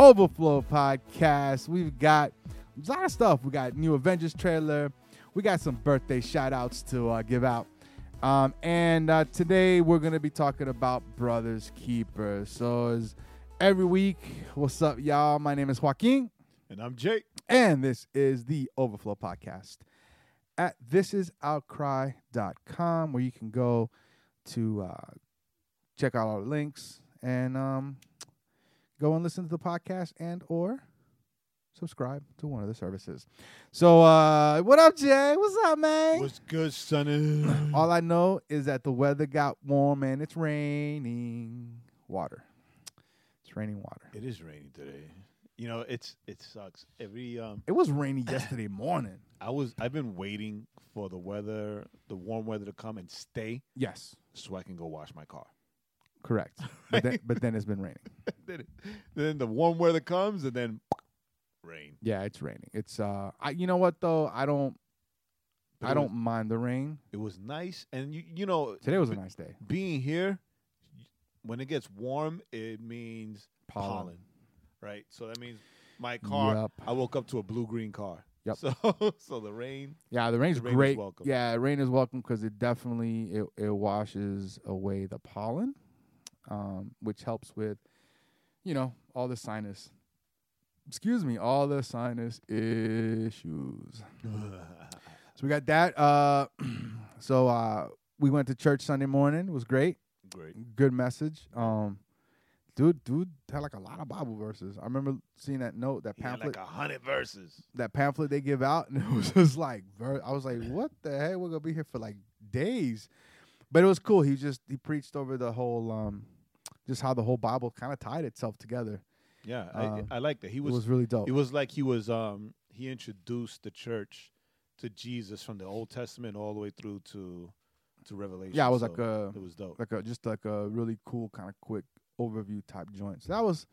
Overflow podcast. We've got a lot of stuff. We got new Avengers trailer. We got some birthday shout outs to uh, give out. Um, and uh, today we're going to be talking about Brothers Keepers. So, as every week, what's up, y'all? My name is Joaquin, And I'm Jake. and this is the Overflow podcast at thisisoutcry.com, where you can go to uh, check out our links and um, go and listen to the podcast and or subscribe to one of the services. So, uh, what up, Jae? What's up, man? What's good, sonny? All I know is that the weather got warm and it's raining water. It's raining water. it is raining today. You know, it's it sucks. Every um It was rainy yesterday morning. I was I've been waiting for the weather, the warm weather to come and stay Yes, so I can go wash my car. Correct. But then, but then it's been raining. then, then the warm weather comes and then rain. Yeah, it's raining. It's uh, I you know what though? I don't, But I don't mind the rain. it was nice and you you know Today was a nice day. being here when it gets warm it means Pollen. pollen. Right? So that means my car Yup. I woke up to a blue green car. Yep. So so the rain Yeah, the rain's The rain is great. welcome. Yeah, rain is welcome because it definitely it, it washes away the pollen, um, which helps with, you know, all the sinus. Excuse me, all the sinus issues. So we got that. Uh, so uh, we went to church Sunday morning. It was great. Great. Good message. Um, dude, dude had like a lot of Bible verses. I remember seeing that note, that pamphlet like a hundred verses. that pamphlet they give out, and it was just like, ver- I was like, what the heck? We're gonna be here for like days, but it was cool. He just he preached over the whole, um, just how the whole Bible kind of tied itself together. Yeah, Um, I I like that. He it was, was really dope. it was like he was um he introduced the church to Jesus from the Old Testament all the way through to to Revelation. yeah, it was so like a it was dope. like a just like a really cool kind of quick overview type joint. So that was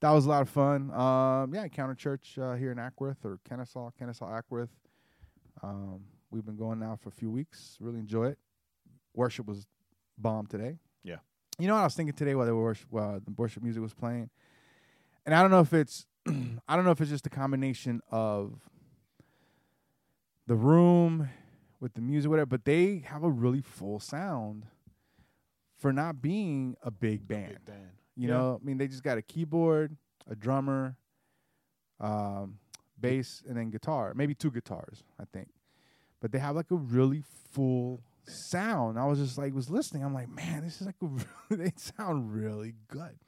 that was a lot of fun. Um, yeah, Encounter Church uh, here in Acworth or Kennesaw, Kennesaw Acworth. Um, we've been going now for a few weeks. Really enjoy it. Worship was bomb today. Yeah. You know what I was thinking today while were worship, uh, the worship music was playing, and I don't know if it's I don't know if it's just a combination of the room with the music, whatever, but they have a really full sound for not being a big band. Big band. You Yeah. know, I mean, they just got a keyboard, a drummer, um, bass, and then guitar. Maybe two guitars, I think. But they have like a really full sound. I was just like, was listening. I'm like, man, this is like they sound really good.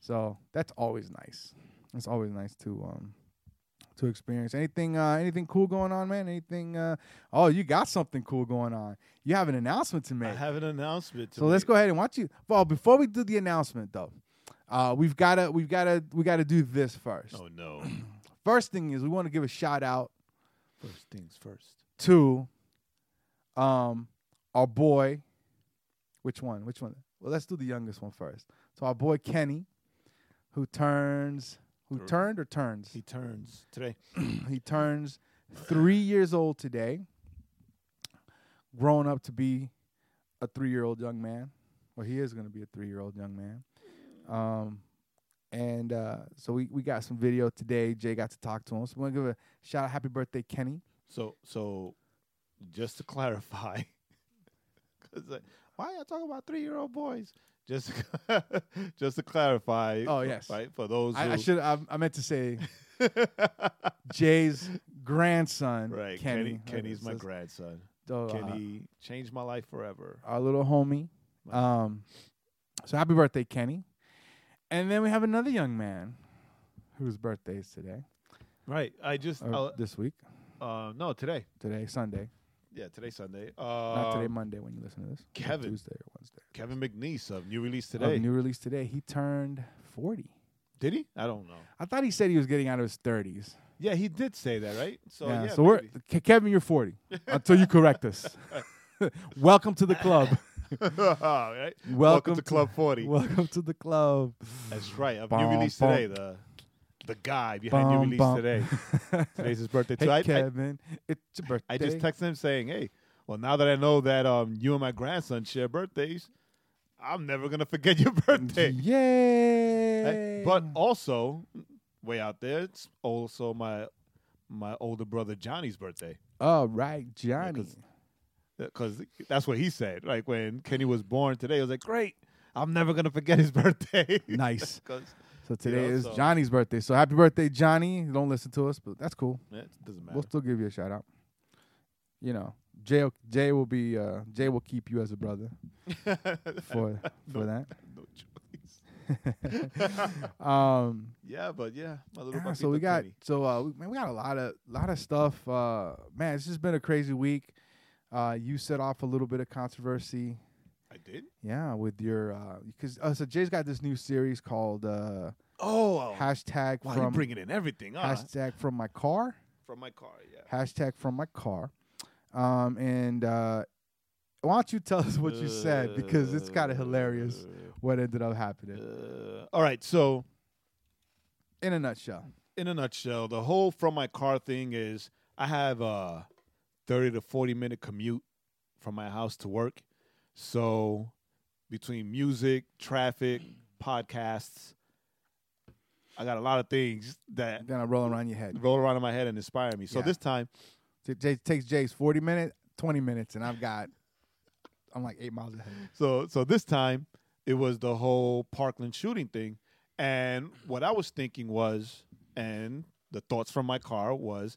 So that's always nice. It's always nice to um to experience. Anything uh anything cool going on, man? Anything uh oh you got something cool going on. You have an announcement to make. I have an announcement. To So let's go ahead and watch you. Well, before we do the announcement though, uh, we've gotta we've gotta we gotta do this first. Oh no! First thing is we want to give a shout out First things first. to um our boy. Which one? Which one? Well, let's do the youngest one first. So our boy Kenny, who turns who Tur- turned or turns He turns today. he turns three years old today. Growing up to be a three-year-old young man. Well, he is going to be a three-year-old young man. Um, and uh, so we, we got some video today. Jae got to talk to him. So we want to give a shout out, happy birthday, Kenny. So so, just to clarify, because why are y'all talking about three year old boys? Just just to clarify. Oh, yes. right for those. I, I should I, I meant to say Jae's grandson, right, Kenny. Kenny. Kenny's my grandson. so, uh, Kenny changed my life forever. our little homie. Um, so happy birthday, Kenny. And then we have another young man whose birthday is today, Right. I just uh, this week, uh no today. today, Sunday. Yeah, today's Sunday. Uh, Not today, Monday when you listen to this. Kevin. Tuesday or Wednesday. Kevin McNeese of new release Of today. new release today. He turned 40. Did he? I don't know. I thought he said he was getting out of his thirties. Yeah, he did say that, right? So yeah, so we're Kevin, you're forty until you correct us. Welcome to the club. Right. Welcome to to- Club 40. Welcome to the club. That's right. A Bum, new release today. The the guy behind your release bum. today. Today's his birthday too. Hey I, I, Kevin, it's your birthday. I just texted him saying, "Hey, well now that I know that um you and my grandson share birthdays, I'm never gonna forget your birthday." Yay! But also, way out there, it's also my my older brother Johnny's birthday. all right, Johnny. 'cause- Because that's what he said. Like when Kenny was born today, I was like, "Great, I'm never gonna forget his birthday." nice. 'Cause, So today know, is so- Johnny's birthday. So happy birthday, Johnny. Don't listen to us, but that's cool. yeah, it doesn't matter. We'll still give you a shout out. You know, Jae Jae will be uh Jae will keep you as a brother for for that. no choice. Um Yeah, but yeah, my little yeah, so we got Kenny. so uh we, man, we got a lot of lot of stuff. Uh man, it's just been a crazy week. Uh you set off a little bit of controversy. I did. Yeah, with your uh because uh, so Jae's got this new series called uh Oh, hashtag wow, you from bringing in everything, huh? hashtag from my car. From my car, yeah. hashtag from my car. Um, and uh, why don't you tell us what you said because it's kind of hilarious what ended up happening. Uh, all right, so In a nutshell, in a nutshell, the whole from my car thing is I have a 30 to 40 minute commute from my house to work. So between music, traffic, podcasts, I got a lot of things that gonna roll around your head. roll around in my head and inspire me. So Yeah. this time, Jae takes Jae's forty minutes, twenty minutes, and I've got I'm like eight miles ahead. so so this time it was the whole Parkland shooting thing, and what I was thinking was, and the thoughts from my car was,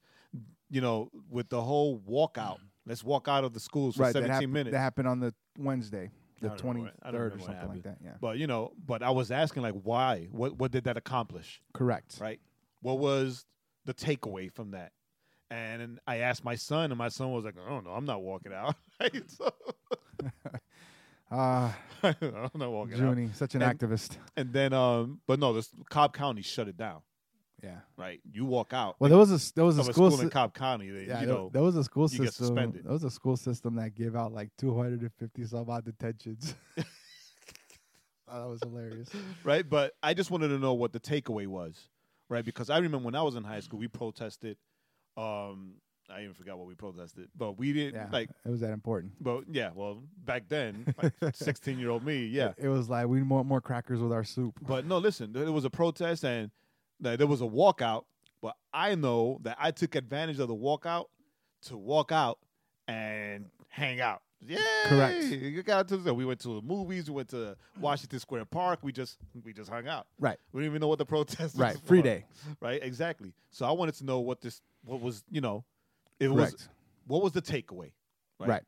you know, with the whole walkout. Let's walk out of the schools for right, that 17 happened, minutes. that happened on the Wednesday, the I don't twenty remember- I don't third or remember what something like that. Yeah, But you know, but I was asking like, why? What what did that accomplish? correct. Right? What was the takeaway from that? And I asked my son, and my son was like, I don't know, I'm not walking out. Right? So, Ah, I'm not walking out. Junie, such an And- activist. And then, um, but no, this Cobb County shut it down. Yeah. Right? You walk out. Well, there was a there was a of a school. school in Cobb County. They, Yeah, you there, know, there was a school system. There was a school system that gave out like 250 some odd detentions. oh, that was hilarious. right? But I just wanted to know what the takeaway was, right? Because I remember when I was in high school, we protested. Um, I even forgot what we protested, but we didn't Yeah, like. it was that important. But yeah, well, back then, like sixteen-year-old me, yeah. it, it was like we want more crackers with our soup. But no, listen, it was a protest and like, there was a walkout. But I know that I took advantage of the walkout to walk out and hang out. Yeah, Correct. You got to, we went to the movies. We went to Washington Square Park. We just we just hung out. Right, We didn't even know what the protest was. right, free for, day. Right, exactly. So I wanted to know what this what was. You know, it Correct. was what was the takeaway. Right.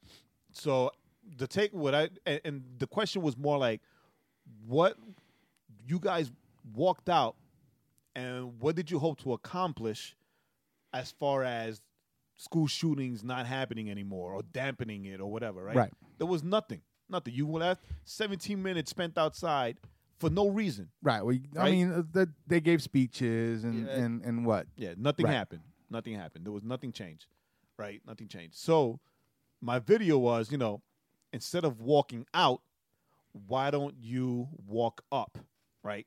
So the take what I and, and the question was more like, what you guys walked out, and what did you hope to accomplish, as far as school shootings not happening anymore or dampening it or whatever, right? Right. There was nothing, nothing. You left 17 minutes spent outside for no reason. Right. Well, I Right? mean, uh, the, they gave speeches and, Yeah. and, and what? Yeah, nothing Right. happened. Nothing happened. There was nothing changed. Right? Nothing changed. So my video was, you know, instead of walking out, why don't you walk up? Right?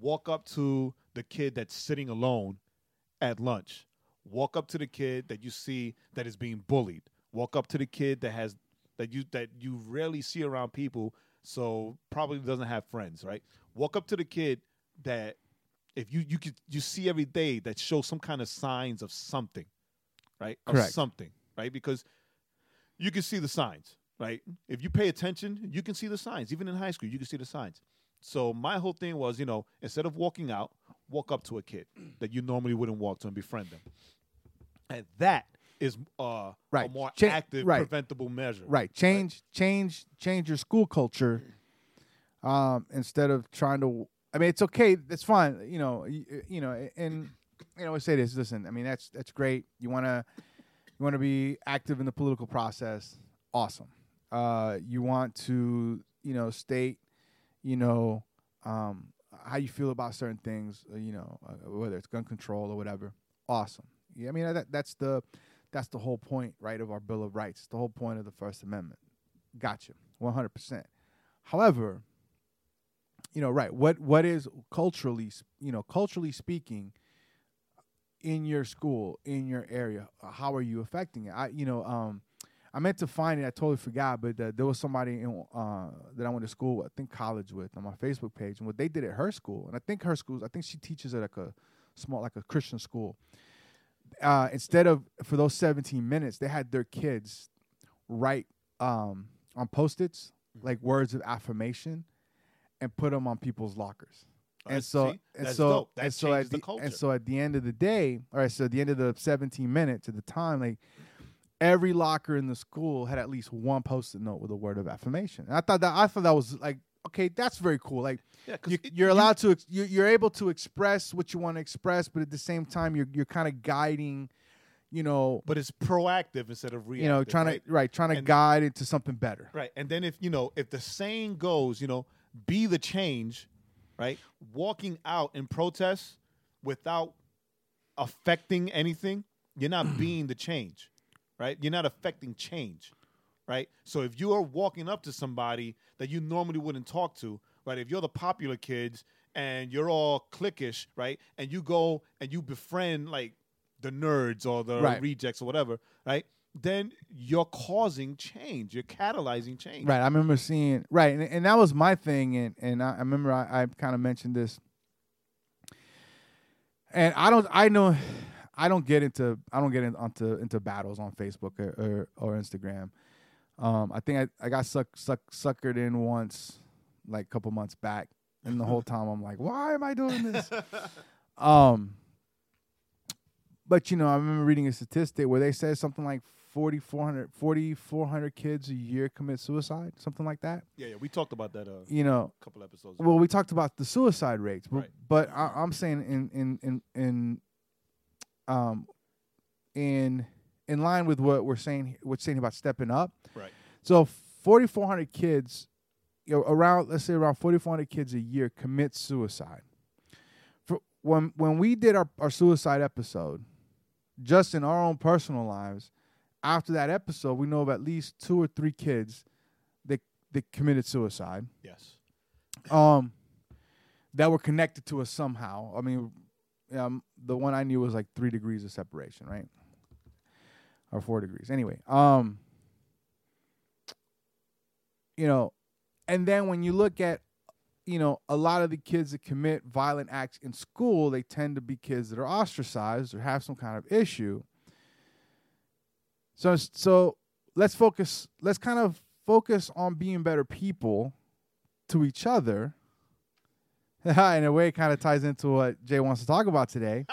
Walk up to the kid that's sitting alone at lunch. Walk up to the kid that you see that is being bullied. Walk up to the kid that has that you that you rarely see around people, so probably doesn't have friends, right? Walk up to the kid that if you you could you see every day that shows some kind of signs of something, right? Of Correct. something, right? Because you can see the signs, right? If you pay attention, you can see the signs. Even in high school, you can see the signs. So my whole thing was, you know, instead of walking out, walk up to a kid that you normally wouldn't walk to and befriend them. And that is uh, Right. a more active, right. preventable measure. Right. Change, change, change your school culture. Um, instead of trying to, I mean, it's okay. It's fine. You know, you, you know, and you know, I say this. Listen, I mean, that's that's great. You wanna, you wanna be active in the political process. Awesome. Uh, you want to, you know, state, you know, um, how you feel about certain things, uh, you know, uh, whether it's gun control or whatever. Awesome. Yeah, I mean that that's the that's the whole point, right, of our Bill of Rights. The whole point of the First Amendment. Gotcha, one hundred percent. However, you know, right? What what is culturally, you know, culturally speaking, in your school, in your area, how are you affecting it? I, you know, um, I meant to find it. I totally forgot, but uh, there was somebody in, uh, that I went to school, with, I think college with, on my Facebook page, and what they did at her school, and I think her school, I think she teaches at like a small, like a Christian school. Uh, instead of for those 17 minutes, they had their kids write um, on post-its like words of affirmation and put them on people's lockers. And so, see? and so. And so at the the, culture. and so at the end of the day, all right, so at the end of the 17 minutes at the time, like every locker in the school had at least one post-it note with a word of affirmation. And I thought that I thought that was like okay, that's very cool. Like Yeah, you, it- you're you- allowed to ex- you, you're able to express what you want to express, but at the same time, you're you're kind of guiding, you know, but it's proactive instead of reactive. you know, trying right? to right, trying to And- guide into something better. Right. And then if you know, if the saying goes, you know, be the change, right? Walking out in protest without affecting anything, you're not being the change. Right? You're not affecting change. Right? So if you are walking up to somebody that you normally wouldn't talk to, right? If you're the popular kids and you're all cliquish, right? And you go and you befriend like the nerds or the Right. rejects or whatever, right? Then you're causing change. You're catalyzing change. Right. I remember seeing right, and, and that was my thing, and and I, I remember I, I kind of mentioned this, and I don't, I know, I don't get into, I don't get in, onto into battles on Facebook or or, or Instagram. Um, I think I, I got suck, suck, suckered in once, like a couple months back, and the whole time I'm like, why am I doing this? um, but you know, I remember reading a statistic where they said something like 4,400 4,400 kids a year commit suicide, something like that. Yeah, yeah. We talked about that a You know, couple episodes. ago. well, we talked about the suicide rates, but, Right. but I, I'm saying in in in in um in in line with what we're saying, what's saying about stepping up. Right. So 4,400 kids, you know, around let's say around 4,400 kids a year commit suicide. For when when we did our, our suicide episode, just in our own personal lives, after that episode, we know of at least two or three kids that that committed suicide Yes. um that were connected to us somehow. I mean, um, the one I knew was like three degrees of separation, right? Or four degrees. Anyway, um, you know, and then when you look at, you know, a lot of the kids that commit violent acts in school, they tend to be kids that are ostracized or have some kind of issue. So, so let's focus. Let's kind of focus on being better people to each other. in a way, it kind of ties into what Jay wants to talk about today.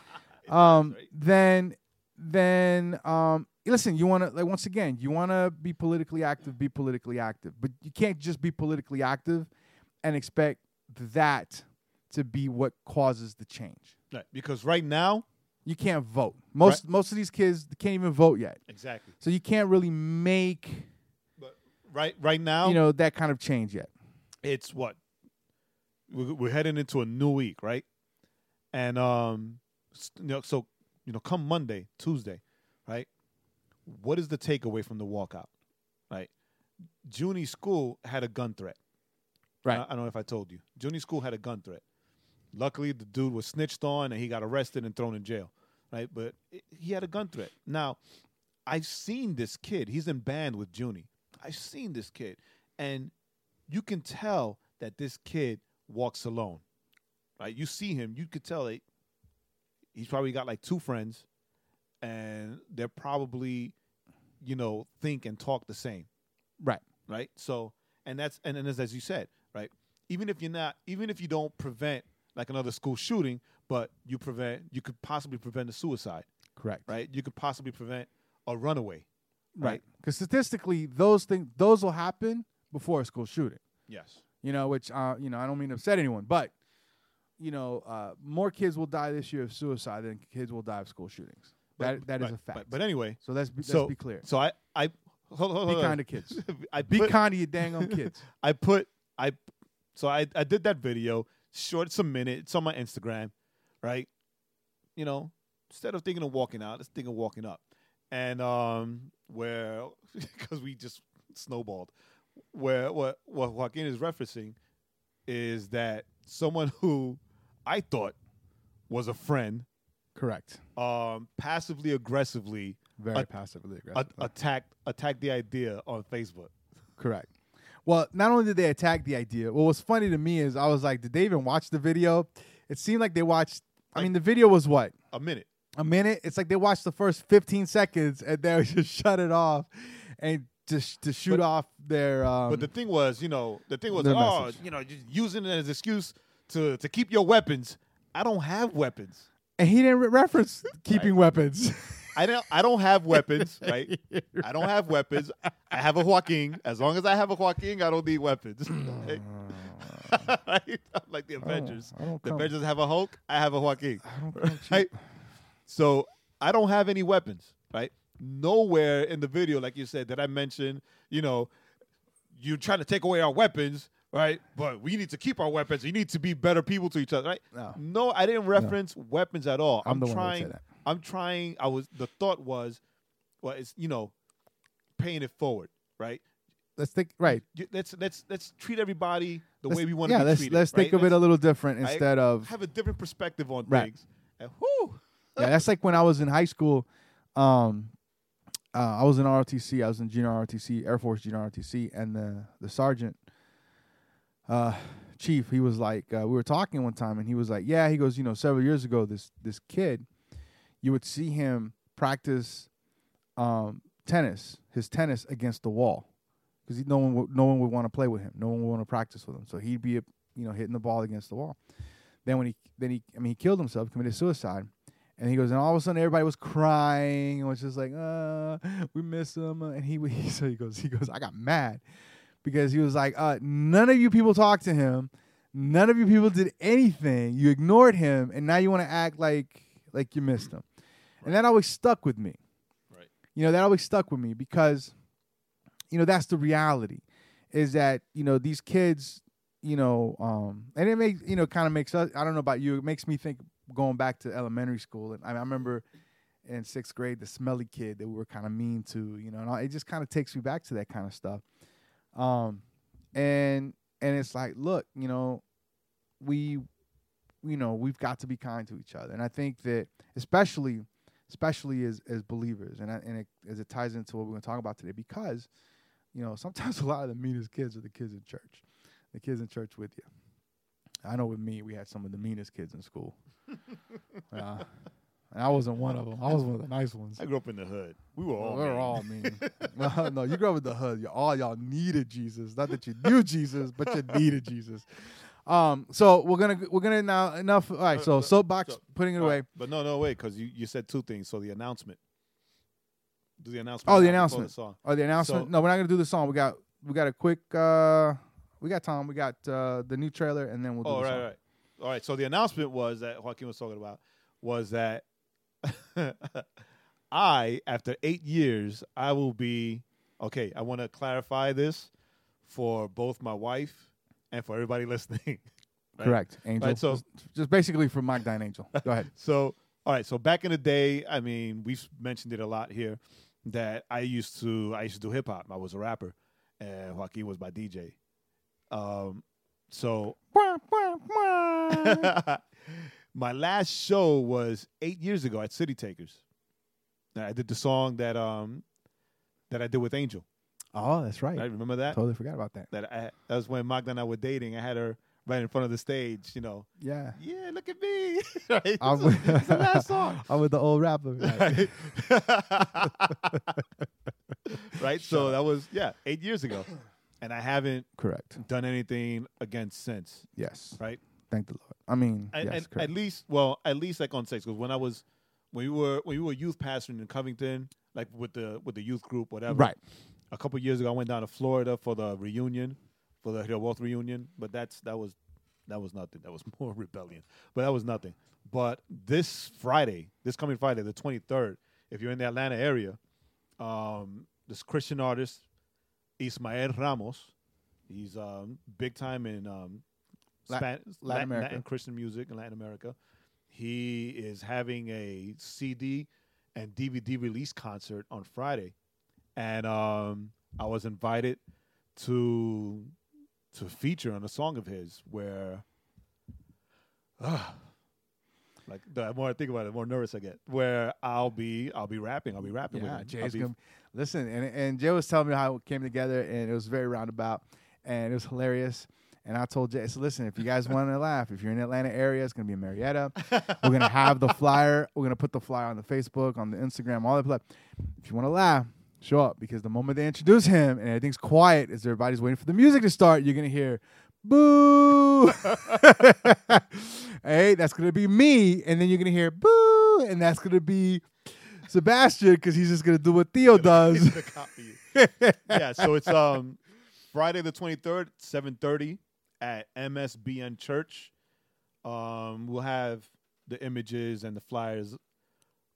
um, right. then, then, um, listen, you want to like once again, you want to be politically active, be politically active, but you can't just be politically active and expect that to be what causes the change. Right. Because right now, You can't vote. Most most of these kids can't even vote yet, exactly. so you can't really make But right, right now, you know that kind of change yet. it's what we're, we're heading into a new week, right? And um, you know, so you know, come Monday, Tuesday, right? What is the takeaway from the walkout, right? Junie School had a gun threat. Right. I, I don't know if I told you. Junie School had a gun threat. Luckily, the dude was snitched on and he got arrested and thrown in jail, right? But it, he had a gun threat. Now, I've seen this kid. He's in band with Junie. I've seen this kid, and you can tell that this kid walks alone, right? You see him, you could tell that he's probably got like two friends, and they're probably, you know, think and talk the same Right. right? So, and that's and, and as, as you said, right? Even if you're not, even if you don't prevent like another school shooting, but you prevent, you could possibly prevent a suicide, Correct. right? You could possibly prevent a runaway, Right. Because statistically, those things those will happen before a school shooting. Yes. You know, which uh, you know, I don't mean to upset anyone, but you know, uh, more kids will die this year of suicide than kids will die of school shootings. That that is a fact. But, but anyway, so let's be, so let's be clear. So I I hold, hold, Be hold on. kind to kids. I Be put, kind to your dang on kids. I put I so I I did that video short. It's a minute. It's on my Instagram, right? You know, instead of thinking of walking out, let's think of walking up. And um, where because we just snowballed, where what what Joaquin is referencing is that someone who I thought was a friend, Correct. um, passively aggressively Very A- passively a- aggressive. attacked attacked the idea on Facebook. Correct. Well, not only did they attack the idea, what was funny to me is I was like, did they even watch the video? It seemed like they watched. I Like- mean, the video was what A minute. a minute. It's like they watched the first 15 seconds and they just shut it off, and just to shoot But- off their. Um, But the thing was, you know, the thing was, oh, message. you know, just using it as excuse to to keep your weapons. I don't have weapons. and he didn't re- reference keeping weapons. I don't. I don't have weapons. Right. I don't have weapons. I have a Joaquin. As long as I have a Joaquin, I don't need weapons. right? like the Avengers. The Avengers have a Hulk. I have a Joaquin. Right. So I don't have any weapons. Right. Nowhere in the video, like you said, that I mentioned, you know, you're trying to take away our weapons, right? But we need to keep our weapons. We need to be better people to each other, right? No. I didn't reference weapons at all. I'm I'm, the one would trying. I'm trying. I was. The thought was, well, it's you know, paying it forward, right? Let's think. Right. Let's let's let's treat everybody the Let's- way we want to yeah, be let's treated. let's think right? of it a little different instead of have a different perspective on Right. things. And whew, yeah, that's like when I was in high school. Um, uh, I was in ROTC. I was in junior ROTC, Air Force junior ROTC, and the the sergeant, uh, chief, he was like, uh, we were talking one time, and he was like, yeah, he goes, you know, several years ago, this this kid, you would see him practice, um, tennis, his tennis against the wall, because no one would, no one would want to play with him, no one would want to practice with him, so he'd be, you know, hitting the ball against the wall. Then when he then he I mean he killed himself, committed suicide. And he goes, and all of a sudden everybody was crying and was just like, uh, we miss him. And he, he so he goes, he goes, I got mad because he was like, uh, none of you people talked to him, none of you people did anything. You ignored him, and now you want to act like like you missed him. And that always stuck with me. Right. You know, that always stuck with me because, you know, that's the reality. Is that, you know, these kids, you know, um, and it makes you know, kind of makes us I don't know about you, it makes me think going back to elementary school. And I, I remember in sixth grade, the smelly kid that we were kind of mean to, you know, and it just kind of takes me back to that kind of stuff. Um, and and it's like, look, you know, we, you know, we've got to be kind to each other, and I think that especially, especially as as believers, and and it, as it ties into what we're going to talk about today, because, you know, sometimes a lot of the meanest kids are the kids in church, the kids in church with you. I know with me, we had some of the meanest kids in school. uh, and I wasn't one of them. I was one of the nice ones. I grew up in the hood. We were all. Oh, we're mean. all mean. no, no, you grew up in the hood. You, all y'all needed Jesus. Not that you knew Jesus, but you needed Jesus. Um, so we're gonna we're gonna now enough. All right, so Uh, soapbox, so- putting it All away. right, But no, no, wait, because you, you said two things. So the announcement. Do the announcement. Oh, the now before announcement. song. Oh, the announcement. So- no, we're not gonna do the song. We got we got a quick. uh We got Tom. We got uh the new trailer, and then we'll do Oh, the right, song. right. All right. So the announcement was that Joaquin was talking about was that I, after eight years, I will be okay. I want to clarify this for both my wife and for everybody listening. Right? Correct, Angel. Right, so- just, just basically from Mike Dine Angel. Go ahead. So, all right. So back in the day, I mean, we've mentioned it a lot here that I used to I used to do hip hop. I was a rapper, and Joaquin was my DJ. Um, so my last show was eight years ago at City Takers. I did the song that um that I did with Angel. oh, that's right. I Remember that? Totally forgot about that. That I, that was when Magda and I were dating. I had her right in front of the stage. You know, Yeah. yeah, look at me. right? I'm the- it's the last song. I'm with the old rapper. Right. right? So that was yeah, eight years ago, and I haven't Correct. done anything against since. Yes. Right? Thank the Lord. I mean, At, yes, at- at least, well, at least like on six, because when I was when we were when we were youth pastoring in Covington, like with the with the youth group, whatever. right. A couple years ago, I went down to Florida for the reunion, for the Hill Wealth reunion, but that's that was that was nothing. That was more rebellion, but that was nothing. But this Friday, this coming Friday, the twenty third, if you're in the Atlanta area, um, this Christian artist Ismael Ramos, he's um, big time in um, La- Span- Latin America. Latin Christian music in Latin America. He is having a CD and DVD release concert on Friday, and um, I was invited to to feature on a song of his where. ah, like the more I think about it, the more nervous I get. Where I'll be, I'll be rapping, I'll be rapping Yeah, with him. Jay's be- gonna listen, and and Jae was telling me how it came together, and it was very roundabout, and it was hilarious. And I told Jae, so listen, if you guys want to laugh, if you're in the Atlanta area, it's gonna be in Marietta. We're gonna have the flyer. We're gonna put the flyer on the Facebook, on the Instagram, all that. stuff. If you want to laugh, show up because the moment they introduce him and everything's quiet, as everybody's waiting for the music to start, you're gonna hear boo. hey, that's gonna be me, and then you're gonna hear boo, and that's gonna be Sebastian because he's just gonna do what Theo does. Yeah, so it's um Friday the twenty third, seven thirty at MSBN Church. Um, we'll have the images and the flyers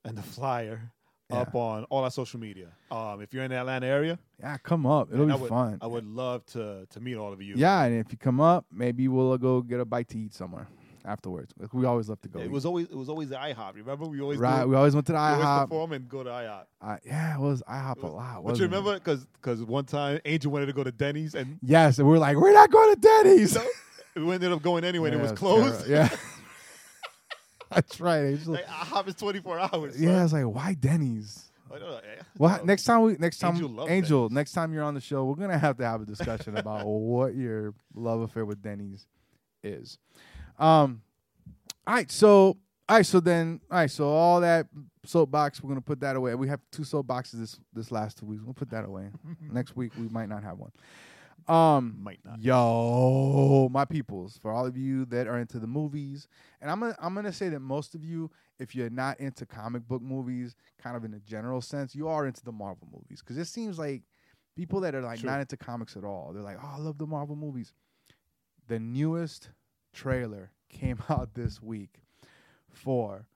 and the flyer up on all our social media. Um, if you're in the Atlanta area, yeah, come up. It'll be I would, fun. I would love to to meet all of you. yeah, and if you come up, maybe we'll go get a bite to eat somewhere afterwards. We always love to go. it eat. was always it was always the IHOP. Remember, we always right. do, We always went to the we always IHOP. perform and go to IHOP. I, yeah, it was IHOP It a lot. But you remember, because because one time Angel wanted to go to Denny's and Yes, and we are like, we're not going to Denny's. we ended up going anyway and it was closed. terrible. Yeah, that's right. It's like IHOP is 24 hours. yeah, I was like why Denny's? I don't know? Well, next time we next time Angel Angel, next time you're on the show, we're gonna have to have a discussion about what your love affair with Denny's is. Um, all right, so all right, so then all right, so all that soapbox, we're gonna put that away. We have two soapboxes this this last two weeks. We'll put that away. next week we might not have one. Um, Might not. Yo, my peoples, for all of you that are into the movies, and I'm gonna I'm gonna say that most of you, if you're not into comic book movies, kind of in a general sense, you are into the Marvel movies because it seems like people that are like True. not into comics at all, they're like, oh, I love the Marvel movies. The newest trailer came out this week for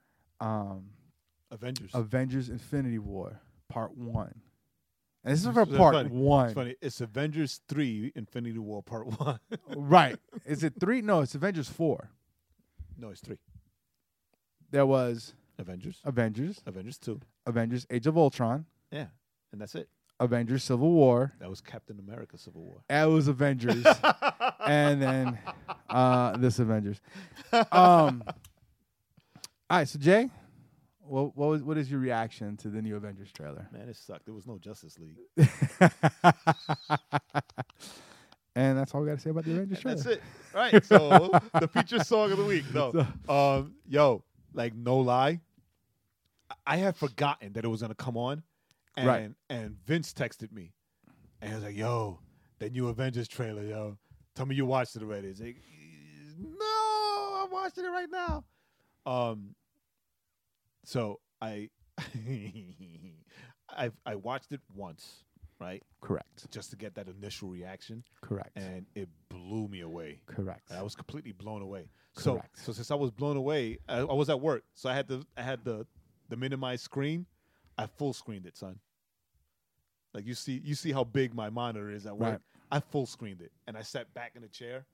um, Avengers. Avengers: Infinity War Part One, and this is for Part funny. One. It's funny. It's Avengers 3 Infinity War Part 1. right? Is it three? No, it's Avengers Four. no, it's 3. There was Avengers. Avengers, Avengers 2. Avengers Age of Ultron, Yeah. And that's it. Avengers Civil War. That was Captain America Civil War. That was Avengers, and then uh, this Avengers. Um, all right, so Jae, what what, was, what is your reaction to the new Avengers trailer? Man, it sucked. There was no Justice League. and that's all we got to say about the Avengers trailer. that's it. Right. So the feature song of the week. No. Um, yo, like no lie. I- I had forgotten that it was gonna come on. And Right. and Vince texted me. And he was like, yo, the new Avengers trailer, yo. Tell me you watched it already. It's like, no, I'm watching it right now. Um so I I I watched it once, right? Correct. Just to get that initial reaction. Correct. And it blew me away. Correct. I was completely blown away. So, Correct. so since I was blown away, I, I was at work, so I had the I had the the minimized screen. I full screened it, son. Like you see, you see how big my monitor is at work. Right. I full screened it, and I sat back in the chair,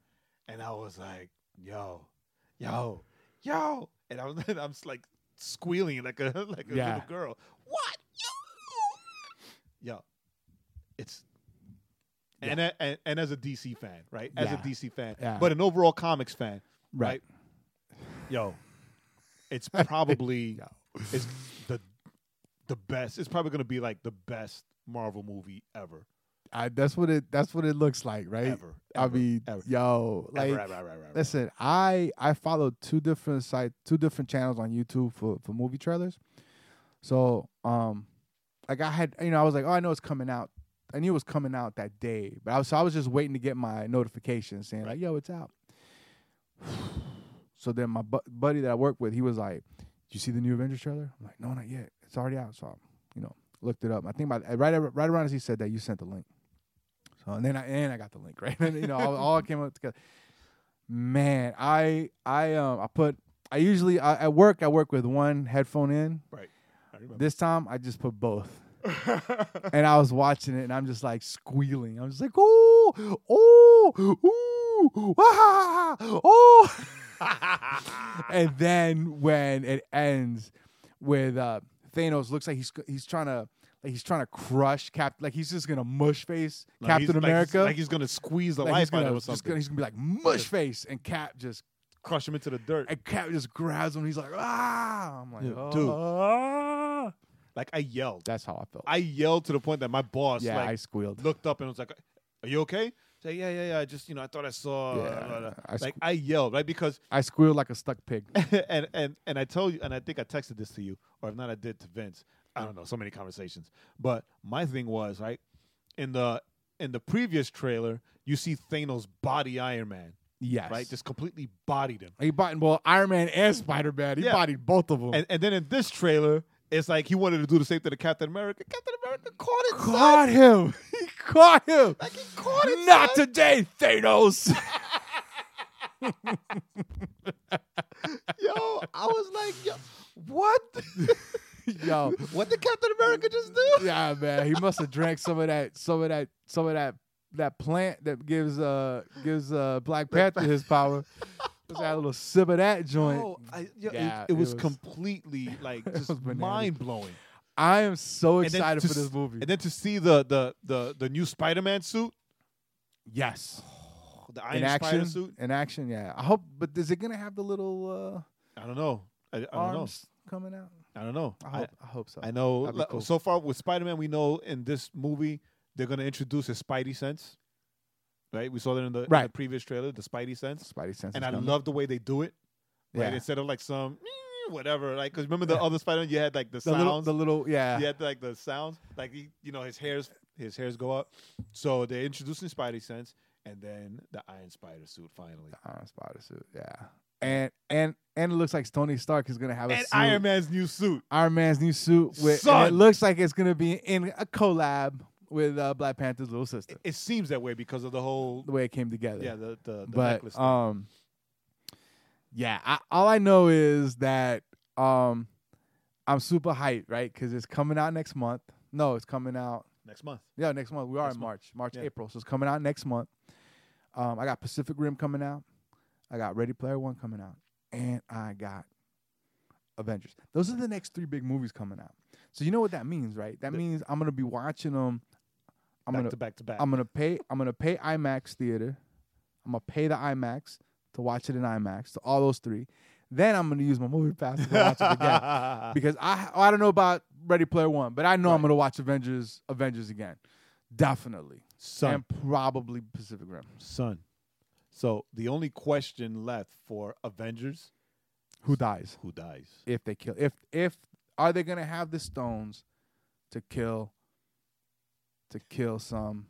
and I was like, "Yo, yo, yo," and I was I'm like squealing like a like a Yeah. little girl. What? Yo, yo, it's. And, a- and and as a DC fan, right? As a DC fan, Yeah. but an overall comics fan, Right. right? Yo, it's probably it's the best. It's probably gonna be like the best Marvel movie ever, I, that's what it. That's what it looks like, right? ever. I ever, mean, ever, yo, like, listen, I I follow two different site, two different channels on YouTube for for movie trailers. So, um, like I had, you know, I was like, oh, I know it's coming out. I knew it was coming out that day, but I was so I was just waiting to get my notification saying like, yo, it's out. So then my bu- buddy that I work with, he was like, "Did you see the new Avengers trailer?" I'm like, "No, not yet. It's already out." So, I, you know, looked it up. I think by right right around as he said that, you sent the link. So and then I and I got the link right. And you know, all, all came up together. Man, I I um I put I usually I, at work I work with one headphone in. right. This time I just put both. and I was watching it and I'm just like squealing. I'm just like, oh, oh, ooh. wah, oh. and then when it ends with uh, Thanos, looks like he's he's trying to like he's trying to crush Cap, like he's just gonna mush face Like, Captain he's- like, America. like, he's gonna squeeze the Like, life out of something. gonna, he's gonna be like mush face, and Cap just Crush him into the dirt. and Cap just grabs him. He's like ah, I'm like Yeah, dude. "Ah." Like I yelled. That's how I felt. I yelled to the point that my boss yeah, like I squealed. looked up and was like, "Are you okay?" Say, "Yeah, yeah, yeah. I just, you know, I thought I saw." Yeah, uh, uh, I like I yelled right because, I squealed like a stuck pig. and and and I told you, and I think I texted this to you, or if not, I did to Vince. I don't know, so many conversations. But my thing was right in the in the previous trailer, you see Thanos body Iron Man, Yes, right? Just completely bodied him. he bodied well Iron Man and Spider Man. He Yeah. bodied both of them. And and then in this trailer, it's like he wanted to do the same thing to Captain America. Captain America caught it. caught him. He caught him. Like he caught it. Not son. today, Thanos. Yo, I was like, yo, what? Yo, what did Captain America just do? yeah, man, he must have drank some of that, some of that, some of that, that plant that gives uh gives uh Black Panther his power. Just had a little sip of that joint. Oh, I, yo, Yeah, it, it it was was- completely like just mind blowing. I am so excited for this s- movie. And then to see the the the the new Spider Man suit, yes, the Iron in Spider action, suit. in action. Yeah, I hope. But is it gonna have the little uh I don't know. I, I uh, don't know. arms coming out? I don't know. I I, hope. I, hope so. I know. That'd be like, cool. So far with Spider Man, we know in this movie they're gonna introduce his Spidey sense. Right, we saw that in the, in the previous trailer, the Spidey sense, Spidey sense. and I coming. love the way they do it. Right, Yeah. instead of like some eh, whatever, like because remember the other Spider Man, you had like the, the sounds, little, the little, yeah. you had like the sounds, like he, you know his hairs, his hairs go up. So they're introducing Spidey sense, and then the Iron Spider suit finally, Iron Spider suit. Yeah, and and and it looks like Tony Stark is gonna have a and suit. Iron Man's new suit. Iron Man's new suit. With, it looks like it's gonna be in a collab with uh, Black Panther's little sister. It seems that way because of the whole, the way it came together. yeah, the the, the but necklace. thing. um, yeah. I, all I know is that um, I'm super hyped, right? Because it's coming out next month. No, it's coming out. next month. Yeah, next month. We are Next in month. March, March, Yeah. April. So it's coming out next month. Um, I got Pacific Rim coming out. I got Ready Player One coming out, and I got Avengers. Those are the next three big movies coming out. So you know what that means, right? That means I'm gonna be watching them. I'm back gonna to back to back. I'm gonna pay. I'm gonna pay IMAX theater. I'm gonna pay the IMAX to watch it in IMAX. To all those three. Then I'm gonna use my movie pass to watch it again because I oh, I don't know about Ready Player One, but I know I'm gonna watch Avengers Avengers again, definitely, son, and probably Pacific Rim. son. So the only question left for Avengers, Who dies who dies? if they kill? If if are they gonna have the stones to kill to kill some?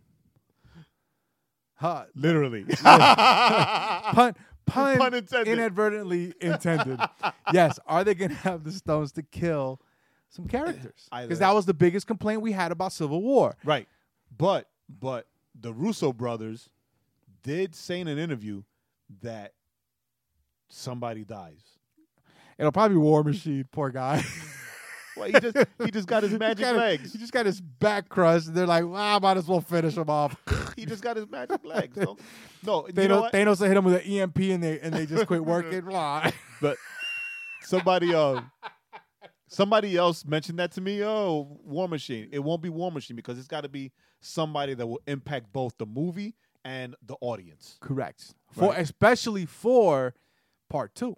Huh, Literally. pun pun, Pun intended. inadvertently intended. yes, are they gonna have the stones to kill some characters? Because that- that was the biggest complaint we had about Civil War. Right. But but the Russo brothers did say in an interview that somebody dies. It'll probably be War Machine, poor guy. He just he just got his magic got- legs. He just got his back crushed. And they're like, well, I might as well finish him off. He just got his magic legs. No, no you know Thanos, what? Thanos hit him with an EMP and they and they just quit working. But somebody um somebody else mentioned that to me. Oh, War Machine. It won't be War Machine because it's got to be somebody that will impact both the movie and the audience. Correct. For Right. especially for part two.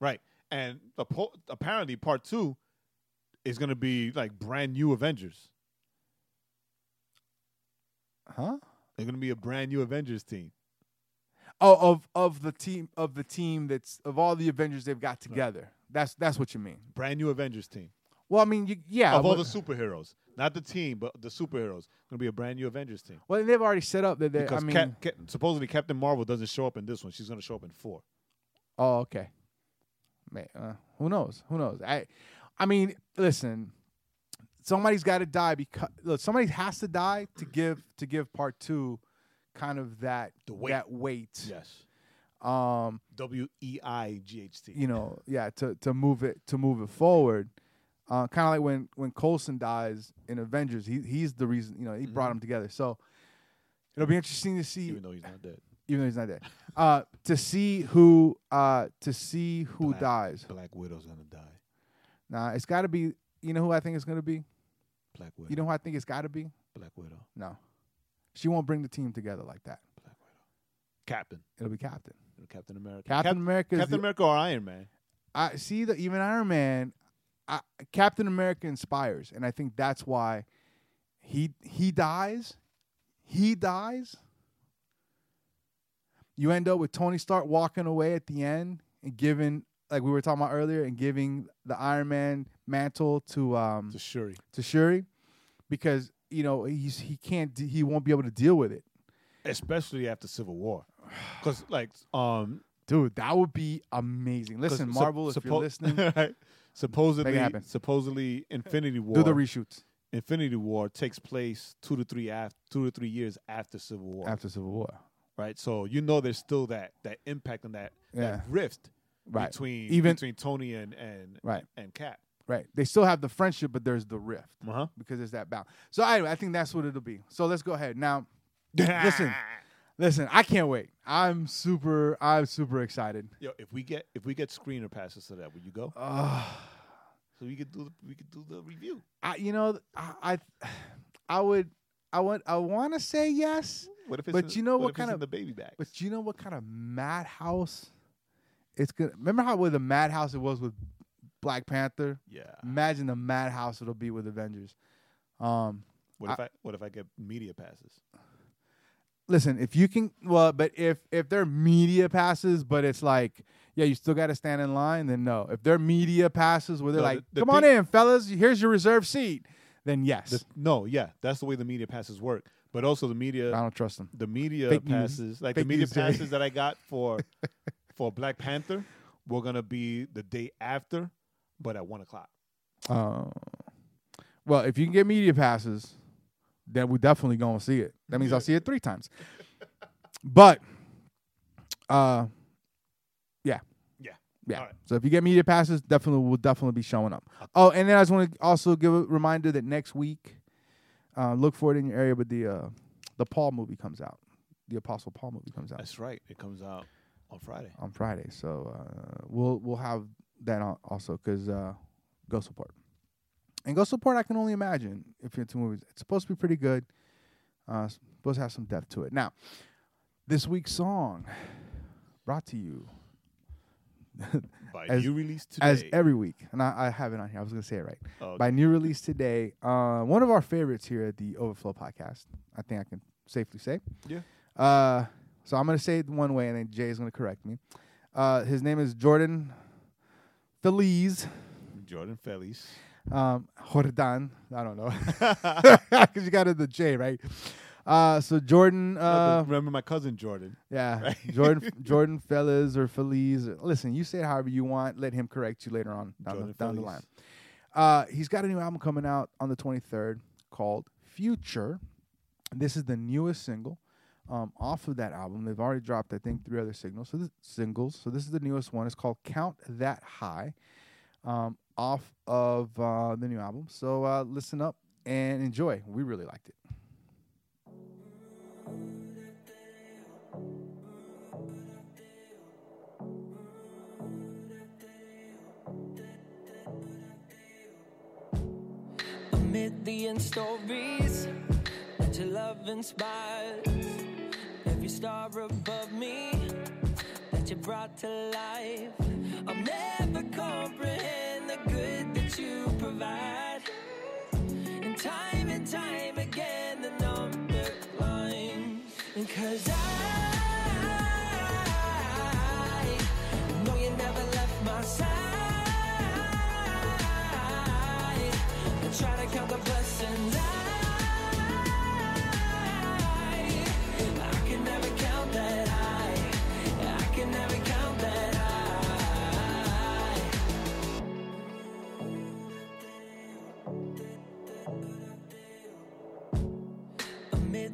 Right. And apparently part 2 is going to be like brand new Avengers. Huh? They're going to be a brand new Avengers team. Oh, of of the team of the team that's of all the Avengers they've got together. That's that's what you mean. Brand new Avengers team. Well, I mean, you, yeah. of all the superheroes. Not the team, but the superheroes. Going to be a brand new Avengers team. well, they've already set up that they. I Because mean, Cap, Cap, supposedly Captain Marvel doesn't show up in this one. She's going to show up in 4. Oh, okay. Man, uh, who knows? Who knows? I, I mean, listen. Somebody's got to die because look, somebody has to die to give to give part two, kind of that weight. that weight. Yes. Um, W E I G H T. you know, yeah, to to move it to move it forward. Uh, kind of like when when Coulson dies in Avengers, he he's the reason. You know, he brought them together. So it'll be interesting to see. Even though he's not dead. even though he's not dead. Uh, to see who uh to see who Black- dies. Black Widow's gonna die. Nah, it's got to be. You know who I think it's gonna be. Black Widow. You know who I think it's got to be. Black Widow. No, she won't bring the team together like that. Black Widow. Captain. It'll be Captain. Captain America. Captain Cap- America. Captain the, America or Iron Man. I see that even Iron Man, I, Captain America inspires, and I think that's why he he dies. He dies. You end up with Tony Stark walking away at the end and giving, like we were talking about earlier, and giving the Iron Man mantle to um To Shuri. to Shuri, because you know he's he can't de- he won't be able to deal with it, Especially after Civil War. Because like um dude. That would be amazing. Listen, Marvel, if you're listening, right. supposedly supposedly Infinity War do the reshoots Infinity War takes place two to three after two to three years after Civil War. after Civil War. right? So you know there's still that that impact and that, Yeah. that rift Right. between Even- between Tony and and Right. and Cap. Right. They still have the friendship, but there's the rift Uh because there's that bound. So anyway, I think that's what it'll be. So let's go ahead now. Listen. Listen, I can't wait. I'm super. I'm super excited. Yo, if we get if we get screener passes to that, would you go? Uh, So we could do the, we could do the review. I, you know, I, I, I would, I would, I want to say yes, What if it's But you know what it's kind of- the baby bag? but you know what kind of madhouse it's gonna. Remember how with the madhouse it was with Black Panther? yeah. Imagine the madhouse it'll be with Avengers. Um, What if I what if I get media passes? listen, if you can, well, but if if they're media passes, but it's like, yeah, you still got to stand in line, then no. If they're media passes where they're No, like, the- the come on in, fellas, here's your reserved seat, then yes. The- no, yeah, that's the way the media passes work. But also the media I don't trust them. the media Fake news. passes, like Fake the media news, passes that I got for for Black Panther, we're gonna be the day after, but at one o'clock. Uh, well, if you can get media passes, then we definitely going to see it. That means I'll see it three times. But, uh, yeah, Yeah. yeah. Right. So if you get media passes, definitely will definitely be showing up. Oh, and then I just want to also give a reminder that next week, uh, look for it in your area. But the uh, the Paul movie comes out. The Apostle Paul movie comes out That's right. It comes out on Friday. on Friday. So uh, we'll we'll have that also because uh, go support and go support. I can only imagine if you're into movies. It's supposed to be pretty good. Uh, supposed to have some depth to it. Now, this week's song brought to you By As- new release today. as every week, and I, I have it on here. I was gonna say it right. Oh, By new release today, uh, one of our favorites here at the Overflow podcast. I think I can safely say. Yeah. Uh, so I'm gonna say it one way, and then Jae is gonna correct me. Uh, his name is Jordan Feliz. Jordan Feliz. Um, Jordan. I don't know because you got it the J right. Uh, so Jordan. Uh, Remember my cousin Jordan. yeah, Jordan. Jordan Feliz or Feliz. Listen, you say it however you want. Let him correct you later on down, the, down the line. Uh, he's got a new album coming out on the 23rd called Future. This is the newest single um, off of that album. They've already dropped, I think, three other signals. So this, singles. So this is the newest one. It's called Count That High, um, off of uh, the new album. So uh, listen up and enjoy. We really liked it. Stories that your love inspires. Every star above me that you brought to life. I'll never comprehend the good that you provide. And time and time again, the number climbs. Cause I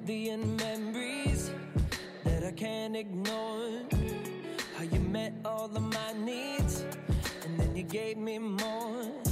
Million memories that I can't ignore. How you met all of my needs, and then you gave me more.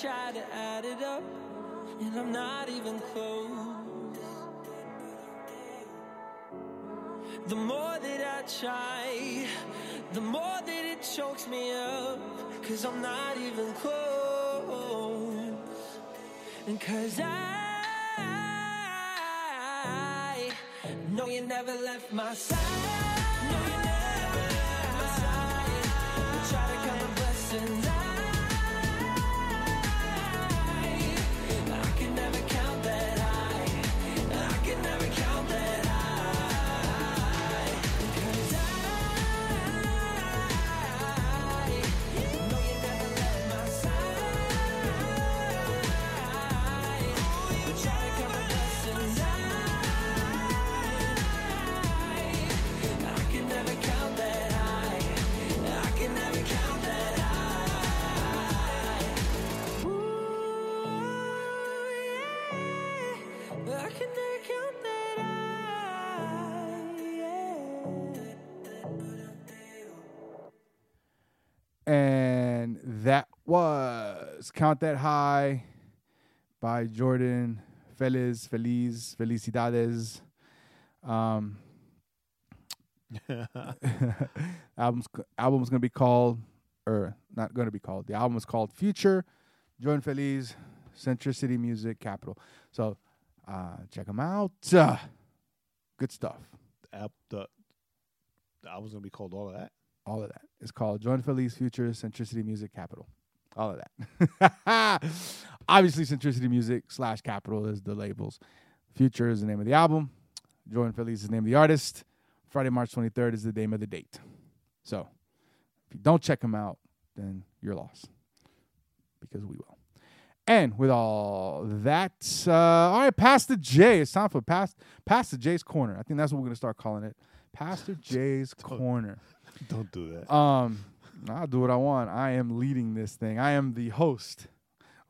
Try to add it up, and I'm not even close. The more that I try, the more that it chokes me up, cause I'm not even close. And cause I know you never left my side. Was Count That High by Jordan Feliz, Feliz, Felicidades. Um, album's album's gonna be called, or not gonna be called. The album is called Future. Jordan Feliz, Centricity Music Capitol. So uh, check them out. Uh, good stuff. App, the, the album's gonna be called all of that. All of that. It's called Jordan Feliz Future Centricity Music Capitol. All of that. Obviously, Centricity Music slash Capitol is the labels. Future is the name of the album. Jordan Feliz is the name of the artist. Friday, March 23rd is the name of the date. So if you don't check them out, then you're lost because we will. And with all that, uh, all right, Pastor Jae. It's time for past Pastor Jae's Corner. I think that's what we're gonna start calling it. Pastor Jae's Corner. Don't do that. Um, I'll do what I want. I am leading this thing. I am the host,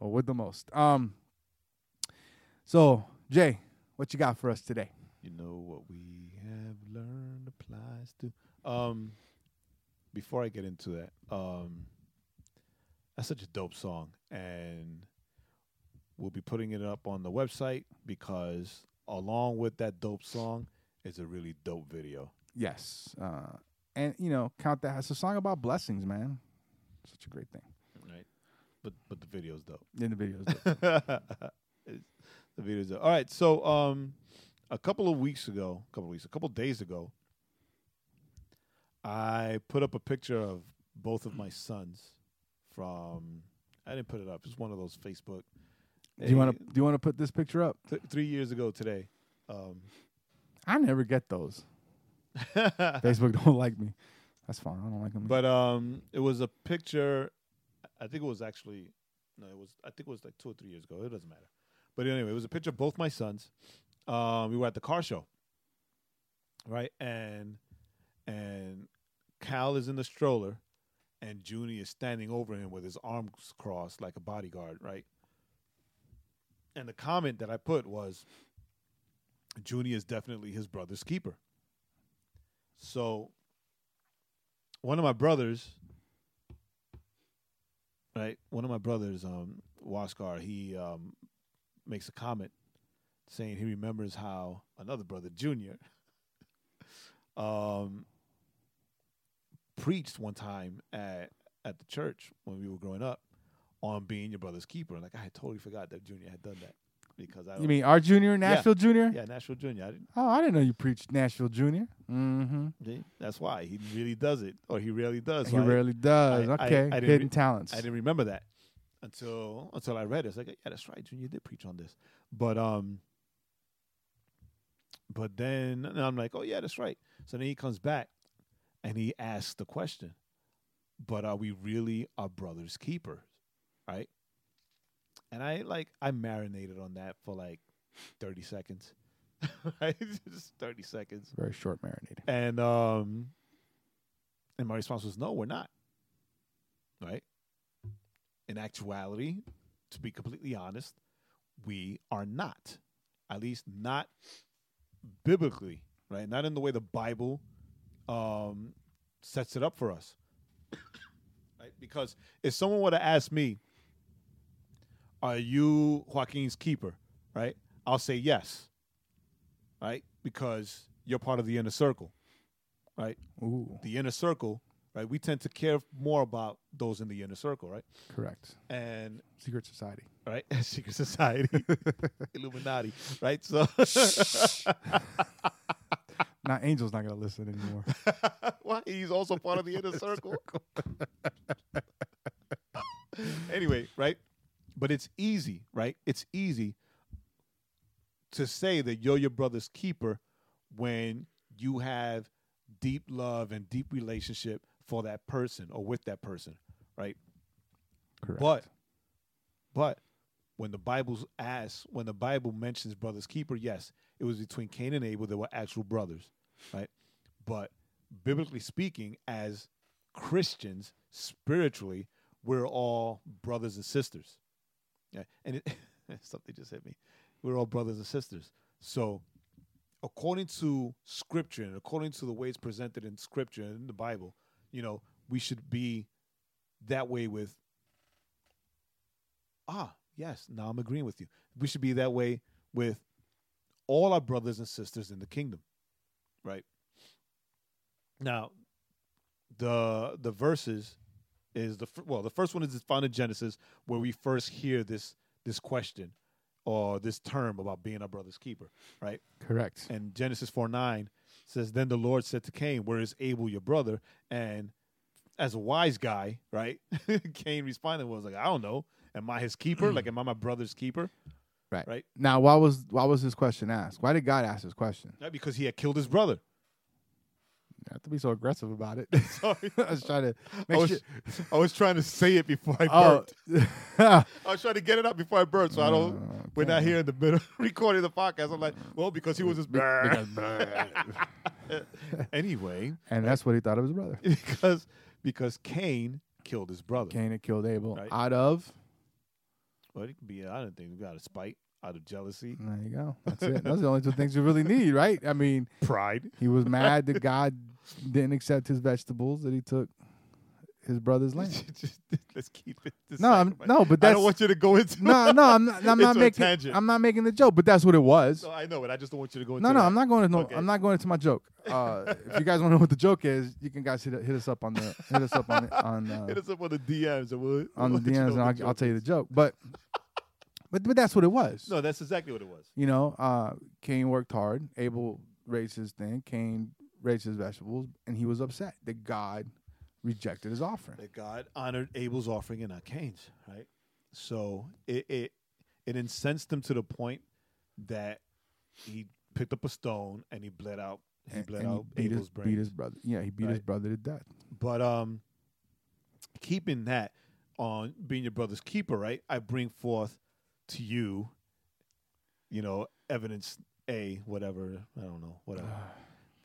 or with the most. Um. So Jae, what you got for us today? You know what we have learned applies to. Um, before I get into that, um, that's such a dope song, and we'll be putting it up on the website because along with that dope song is a really dope video. Yes. Uh, and you know, count that. It's a song about blessings, man. Such a great thing. Right, but but the video's dope. In the videos. The video's dope. All right, so um, a couple of weeks ago, a couple of weeks, a couple of days ago, I put up a picture of both of my sons from. I didn't put it up. It's one of those Facebook. do you want to? Do you want to put this picture up? Th- three years ago today. Um, I never get those. Facebook don't like me. That's fine. I don't like them. But um, it was a picture. I think it was actually no, it was. I think it was like two or three years ago. It doesn't matter. But anyway, it was a picture of both my sons. Um, we were at the car show, right? And and Cal is in the stroller, and Junie is standing over him with his arms crossed like a bodyguard, right? And the comment that I put was, Junie is definitely his brother's keeper. So one of my brothers, right? One of my brothers, um, Waskar, he um, makes a comment saying he remembers how another brother, Junior, um, preached one time at at the church when we were growing up on being your brother's keeper. Like I had totally forgot that Junior had done that because I you mean our junior, Nashville Junior? yeah Nashville Junior. I didn't, Oh, I didn't know you preached Nashville Junior. Mm-hmm. see? that's why he really does it, or he rarely does. He rarely does. I- okay, I hidden re- talents. I didn't remember that until until I read it. It's like, yeah, that's right, Junior did preach on this. But um, but then I'm like, oh yeah, that's right. So then he comes back and he asks the question, but are we really our brother's keepers, right? And I like I marinated on that for like thirty seconds, right? Just thirty seconds. Very short marinating. And um and my response was no, we're not. Right? In actuality, to be completely honest, we are not. At least not biblically, right? Not in the way the Bible um sets it up for us. right? Because if someone were to ask me, Are you Joaquin's keeper? Right? I'll say yes. Right? Because you're part of the inner circle. Right? Ooh, The inner circle, right? We tend to care more about those in the inner circle, right? correct. And Secret society. right? Secret Society, Illuminati, right? So, Now, Angel's not gonna listen anymore. why he's also part of the inner circle. anyway, right? But it's easy, right? It's easy to say that you're your brother's keeper when you have deep love and deep relationship for that person or with that person, right? Correct. But but when the Bible's asks, when the Bible mentions brother's keeper, yes, it was between Cain and Abel. They were actual brothers, right? But biblically speaking, as Christians, spiritually, we're all brothers and sisters. Yeah, and it, something just hit me. We're all brothers and sisters. So, according to Scripture and according to the way it's presented in Scripture and in the Bible, you know, we should be that way with ah, yes, now I'm agreeing with you. We should be that way with all our brothers and sisters in the kingdom, right? Now, the the verses is the well, the first one is found in Genesis where we first hear this this question or this term about being our brother's keeper, right? correct. And Genesis 4 9 says, Then the Lord said to Cain, Where is Abel your brother? And as a wise guy, right? Cain responded was like, I don't know. Am I his keeper? like, am I my brother's keeper? Right. Right. Now, why was why was this question asked? Why did God ask this question? Not because he had killed his brother. Have to be so aggressive about it. Sorry. I was trying to I was, sure. I was trying to say it before I Oh, burped. I was trying to get it out before I burped, so I don't. Oh, We're not here in the middle recording the podcast. I'm like, well, because he was his. Be- because- anyway, and that's what he thought of his brother. because because Cain killed his brother. Cain had killed Abel Right. out of. Well, it could be. I don't think we got a spite out of jealousy, There you go. That's it. Those are the only two things you really need, right? I mean, pride. he was mad that God didn't accept his vegetables that he took his brother's land. Let's keep it. this No, I'm, no, but I don't want you to go into. no, no. I'm not. I'm not making. tangent. I'm not making the joke, but that's what it was. No, I know, but I just don't want you to go into. No, no, that. I'm not going to. No, Okay. I'm not going into my joke. Uh, if you guys want to know what the joke is, you can guys hit, hit us up on the hit us up on on uh, Hit us up on the DMs and we'll on the we'll let you know DMs, and I'll, I'll tell you the joke. But but but that's what it was. No, that's exactly what it was. You know, uh, Cain worked hard. Abel raised his thing. Cain raised his vegetables, and he was upset that God rejected his offering. That God honored Abel's offering and not Cain's, right? So it it it incensed him to the point that he picked up a stone and he bled out. He And- bled and out beat Abel's his, beat his brother. Yeah, he beat his brother to death. But um, keeping that on being your brother's keeper, right? I bring forth to you, you know, evidence A, whatever. I don't know, whatever. Ah.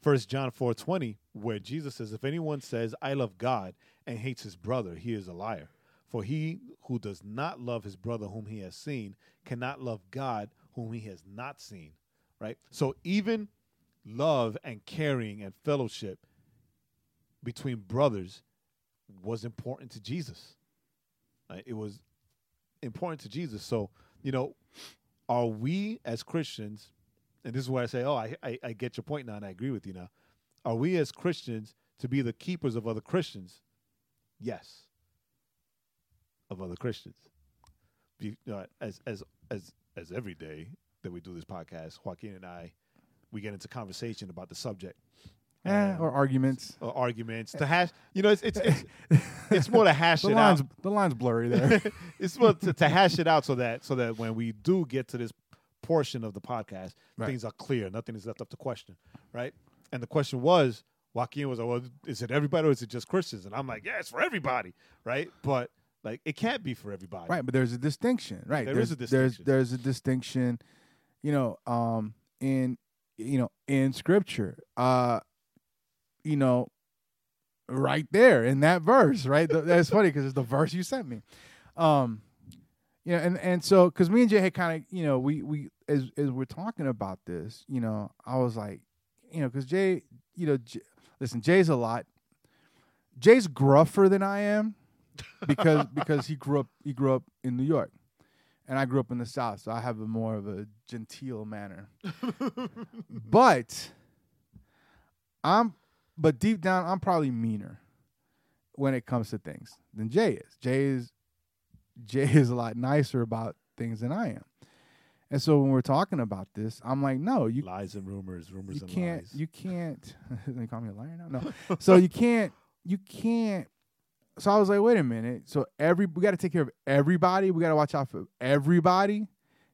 First John four twenty, where Jesus says, "If anyone says I love God and hates his brother, he is a liar. For he who does not love his brother whom he has seen cannot love God whom he has not seen." Right. So even love and caring and fellowship between brothers was important to Jesus. Right? It was important to Jesus. So, you know, are we as Christians, and this is where I say, oh, I, I, I get your point now and I agree with you now. Are we as Christians to be the keepers of other Christians? Yes. Of other Christians. Be, uh, as, as, as, as every day that we do this podcast, Joaquin and I, we get into conversation about the subject. Eh, or arguments. or arguments to hash. You know, it's it's it's, it's more to hash The it line's out. the line's blurry there. it's more to, to hash it out so that so that when we do get to this portion of the podcast, Right. things are clear. Nothing is left up to question, right? And the question was, Joaquin was like, "Well, is it everybody or is it just Christians?" And I'm like, "Yeah, it's for everybody, right?" But like, it can't be for everybody, right, but there's a distinction, right? There there's, is a There's distinction. there's a distinction, you know, um, in you know in Scripture, uh, you know, right there in that verse, right? That's funny because it's the verse you sent me, um, you know, and and so because me and Jae had kind of you know we we as as we're talking about this, you know, I was like, you know, because Jae, you know, J- listen, Jae's a lot. Jae's gruffer than I am because because he grew up he grew up in New York, and I grew up in the South, so I have a more of a genteel manner. but I'm, but deep down, I'm probably meaner when it comes to things than Jae is. Jae is, Jae is a lot nicer about things than I am. And so when we're talking about this, I'm like, no, you lies and rumors, rumors you and can't lies. you can't they call me a liar now? No. So you can't you can't so i was like wait a minute. So every we got to take care of everybody. We got to watch out for everybody.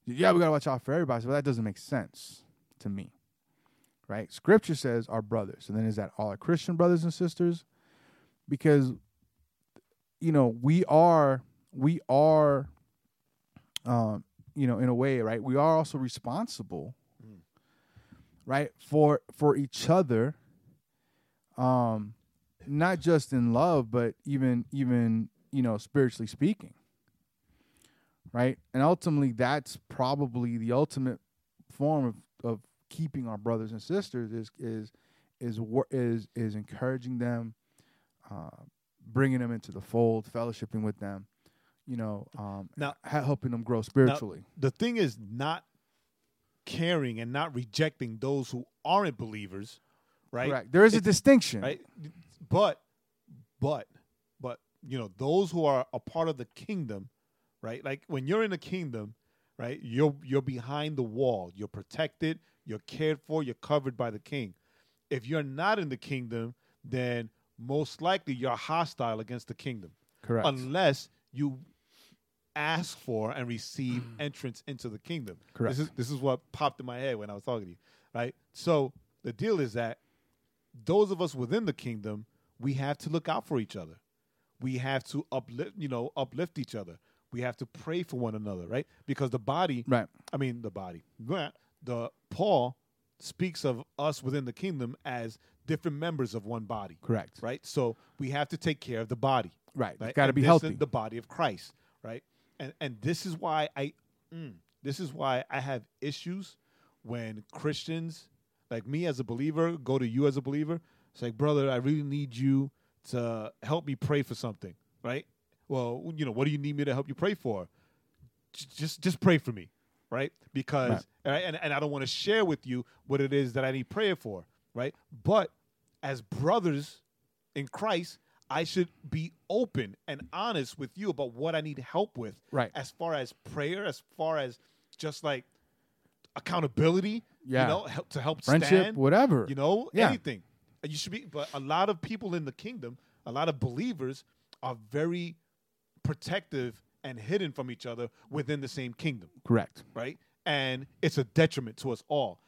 Yeah we got to watch out for everybody. So that doesn't make sense to me right? Scripture says our brothers. And then is that all our christian brothers and sisters? Because you know we are we are um you know in a way right? We are also responsible right for for each other um not just in love but even even you know spiritually speaking right? And ultimately that's probably the ultimate form of of keeping our brothers and sisters is is is is is encouraging them uh bringing them into the fold fellowshipping with them you know um Now- helping them grow spiritually the thing is not caring and not rejecting those who aren't believers, right? correct there is a distinction right? But, but, but, you know, those who are a part of the kingdom, right? Like when you're in the kingdom, right? You're you're behind the wall. You're protected. You're cared for. You're covered by the king. If you're not in the kingdom, then most likely you're hostile against the kingdom, correct unless you ask for and receive mm. entrance into the kingdom. Correct. This is this is what popped in my head when I was talking to you, right? So the deal is that those of us within the kingdom, we have to look out for each other. We have to uplift, you know, uplift each other. We have to pray for one another, right? Because the body, right I mean, the body, Blah. The Paul speaks of us within the kingdom as different members of one body, correct right? So we have to take care of the body, Right. It's right? gotta be healthy. The body of Christ, right? And and this is why I, mm, this is why I have issues when Christians like me as a believer go to you as a believer. It's like, brother, I really need you to help me pray for something, right? Well, you know, what do you need me to help you pray for? J- Just just pray for me, right? Because Right. and, I, and, and I don't want to share with you what it is that I need prayer for, right? But as brothers in Christ, I should be open and honest with you about what I need help with. Right. As far as prayer, as far as just like accountability, Yeah. you know, help, to help friendship stand, whatever you know, Yeah. anything. And You should be, but a lot of people in the kingdom, a lot of believers are very protective and hidden from each other within the same kingdom correct right? And it's a detriment to us all.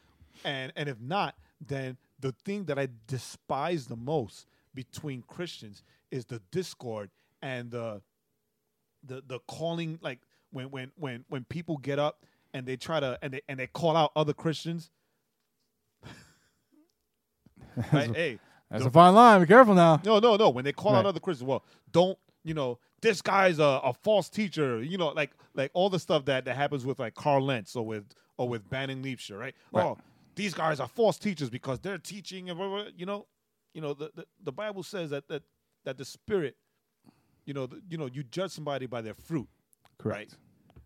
And and if not, then the thing that I despise the most between Christians is the discord and the the the calling like when when when when people get up and they try to and they and they call out other Christians. right? hey, that's the- a fine line be careful now no, no, no. When they call out other Christians, well, don't you know this guy's a, a false teacher? You know, like like all the stuff that, that happens with like Carl Lentz or with or with Banning Liebscher, right? Right. Oh, these guys are false teachers because they're teaching and blah, blah, blah. you know, you know the, the the Bible says that that that the Spirit, you know, the, you know, you judge somebody by their fruit. correct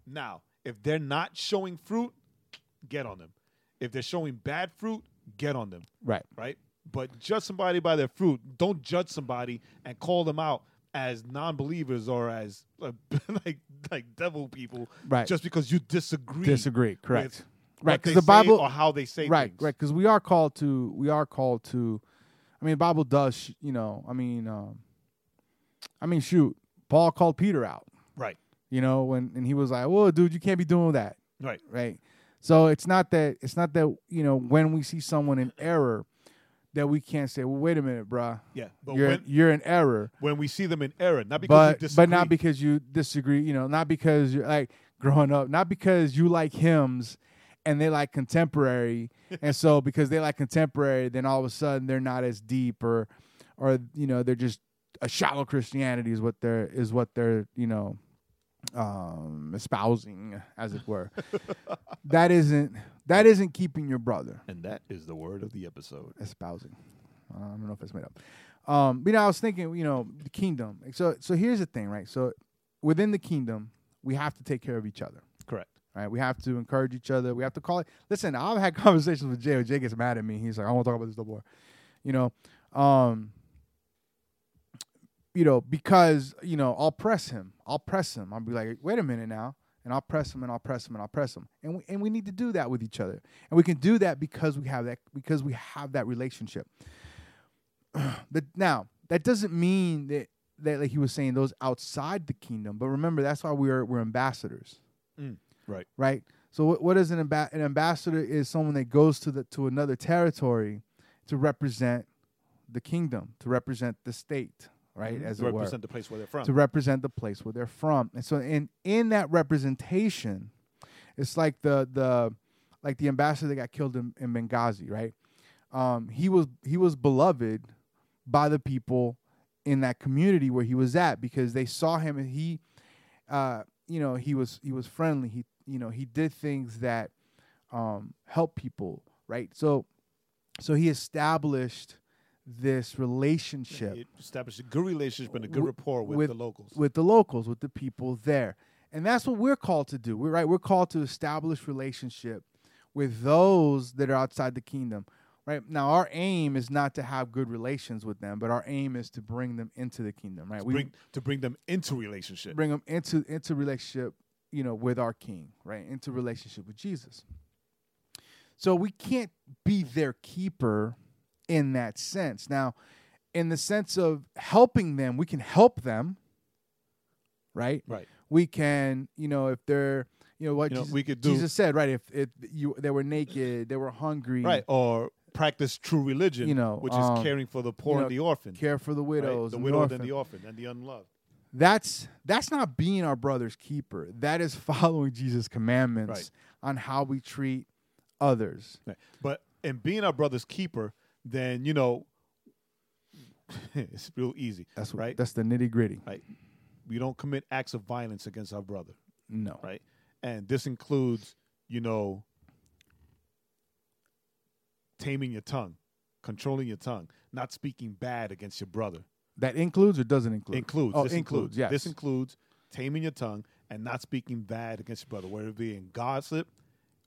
Now, if they're not showing fruit, get on them. If they're showing bad fruit, get on them right right? But judge somebody by their fruit. Don't judge somebody and call them out as non-believers or as uh, like like devil people, Right. Just because you disagree, disagree correct. right because the bible or how they say right things. right because we are called to we are called to i mean bible does you know i mean um i mean shoot paul called peter out. Right, you know when and he was like well dude you can't be doing that. Right, right. So it's not that it's not that you know when we see someone in error that we can't say well wait a minute bruh. Yeah. But you're when you're in error. When we see them in error, not because but disagree, but not because you disagree you know not because you're like growing up not because you like hymns and they like contemporary. And so because they like contemporary then all of a sudden they're not as deep or or you know they're just a shallow christianity is what they're is what they're you know um espousing as it were that isn't that isn't keeping your brother and that is the word of the episode. espousing. Uh, I don't know if it's made up. Um, but you know, I was thinking, you know, the kingdom. So, so here's the thing, right? So, within the kingdom, we have to take care of each other. Correct. Right? We have to encourage each other. We have to call it. Listen, I've had conversations with Jae. Jae gets mad at me. He's like, I won't talk about this no more. You know, um, you know, because you know, I'll press him. I'll press him. I'll be like, wait a minute now, and I'll press him, and I'll press him, and I'll press him, and we, and we need to do that with each other, and we can do that because we have that because we have that relationship. but now that doesn't mean that that like he was saying those outside the kingdom, but remember that's why we're we're ambassadors mm, Right. right? So what, what is an, amba- an ambassador? Is someone that goes to the to another territory to represent the kingdom, to represent the state, right? As to it were, represent the place where they're from. to represent the place where they're from. And so in in that representation, it's like the the like the ambassador that got killed in, in Benghazi, right? Um, he was he was beloved by the people in that community where he was at because they saw him and he uh, you know he was he was friendly he you know he did things that um, help people right so so he established this relationship It established a good relationship and a good Wi- rapport with, with- the locals. with the locals, with the people there. And that's what we're called to do. We're right. We're called to establish relationship with those that are outside the kingdom. Right now, our aim is not to have good relations with them, but our aim is to bring them into the kingdom. Right, we bring, to bring them into relationship. bring them into into relationship, you know, with our King. Right, into relationship with Jesus. So we can't be their keeper in that sense. Now, in the sense of helping them, we can help them. Right, right. we can, you know, if they're, you know, what You know, Jesus, we could do- Jesus said, right? If if you they were naked, they were hungry, Right. Or practice true religion, You know, which um, is caring for the poor you know, and the orphan. care for the right? widows, The and widowed orphan. and the orphan and the unloved. That's that's not being our brother's keeper. That is following Jesus' commandments Right. on how we treat others. Right. But in being our brother's keeper, then you know it's real easy. That's what, right. That's the nitty gritty. right. We don't commit acts of violence against our brother. No, right? And this includes, you know, taming your tongue, controlling your tongue, not speaking bad against your brother. that includes or doesn't include. Includes. Oh, this includes. Yes. This includes taming your tongue and not speaking bad against your brother, whether it be in gossip,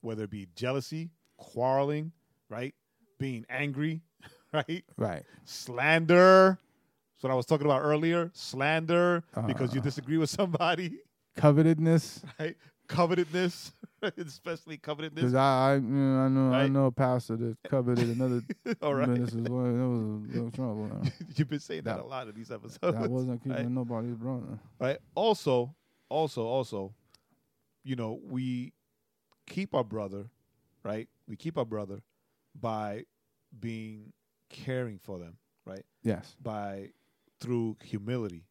whether it be jealousy, quarreling, right? Being angry, right? right. Slander. That's what I was talking about earlier. Slander because you Uh. disagree with somebody, Covetedness. right? Covetedness, especially covetedness. Because I, I, you know, I know, I know a pastor that coveted another All right. ministers. Well, that was a little trouble. You've been saying that, That- a lot in these episodes. I wasn't keeping right? nobody's brother. right? Also, also, also, you know, we keep our brother, right? We keep our brother by being caring for them, right? Yes, By through humility,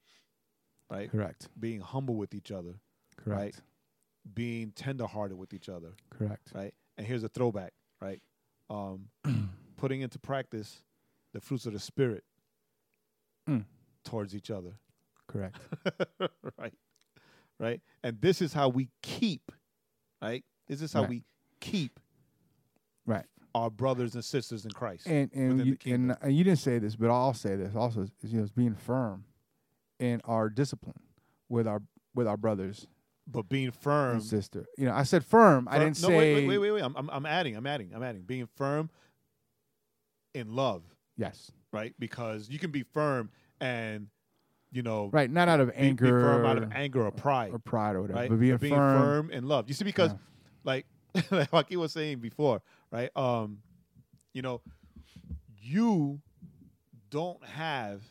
right? correct, Being humble with each other, correct, being tenderhearted with each other, correct. right? And here's a throwback, right? Um, putting into practice the fruits of the spirit Mm. towards each other. Correct. right? Right? And this is how we keep, right? This is how Right. we keep Right. Our brothers and sisters in Christ. And and you, the and, and you didn't say this, but I'll say this also. Is, you know, is being firm in our discipline with our with our brothers but being firm. sister. You know, I said firm. I firm- didn't no, say wait, wait, wait, wait, wait. I'm, I'm, I'm adding, I'm adding, I'm adding. Being firm in love, yes. right? Because you can be firm and, you know, Right, not out of be, be anger, firm out of anger or pride. or pride or whatever, right? but being, firm. in love. You see, because Yeah. like like Joaquin was saying before, right? Um, you know, you don't have,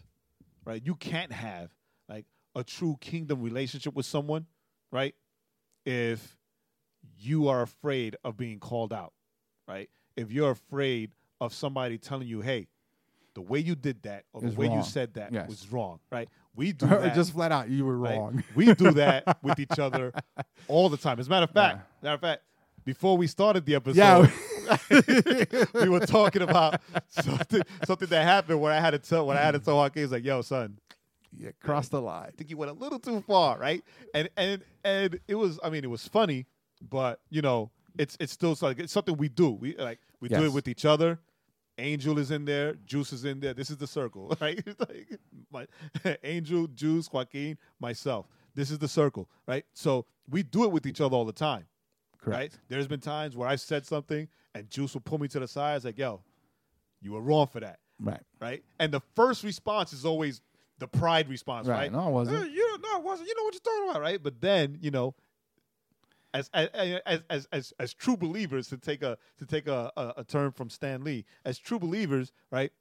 right? You can't have like a true kingdom relationship with someone, right? If you are afraid of being called out, right? If you're afraid of somebody telling you, "Hey, the way you did that or the way you said that Yes. was wrong," right? We do that just flat out, you were right? wrong. We do that with each other all the time. As a matter of fact, matter of fact, before we started the episode, Yeah. we were talking about something something that happened where I had to tell when I had to tell Joaquin, he's like, "Yo, son, yeah, crossed the line. I think you went a little too far, right?" And and and it was, I mean, it was funny, but you know, it's it's still like it's something we do. We like we do it with each other. Angel is in there, Juice is in there. This is the circle, right? Like my, Angel, Juice, Joaquin, myself. This is the circle, right? So we do it with each other all the time, Correct. Right? There's been times where I said something and Juice will pull me to the side. It's like, yo, you were wrong for that. Right. Right? And the first response is always the pride response, Right. right? No, it wasn't. "Eh, you no, it wasn't. You know what you're talking about, right? But then, you know, as as as as as, as true believers, to take a to take a, a, a term from Stan Lee, as true believers, right?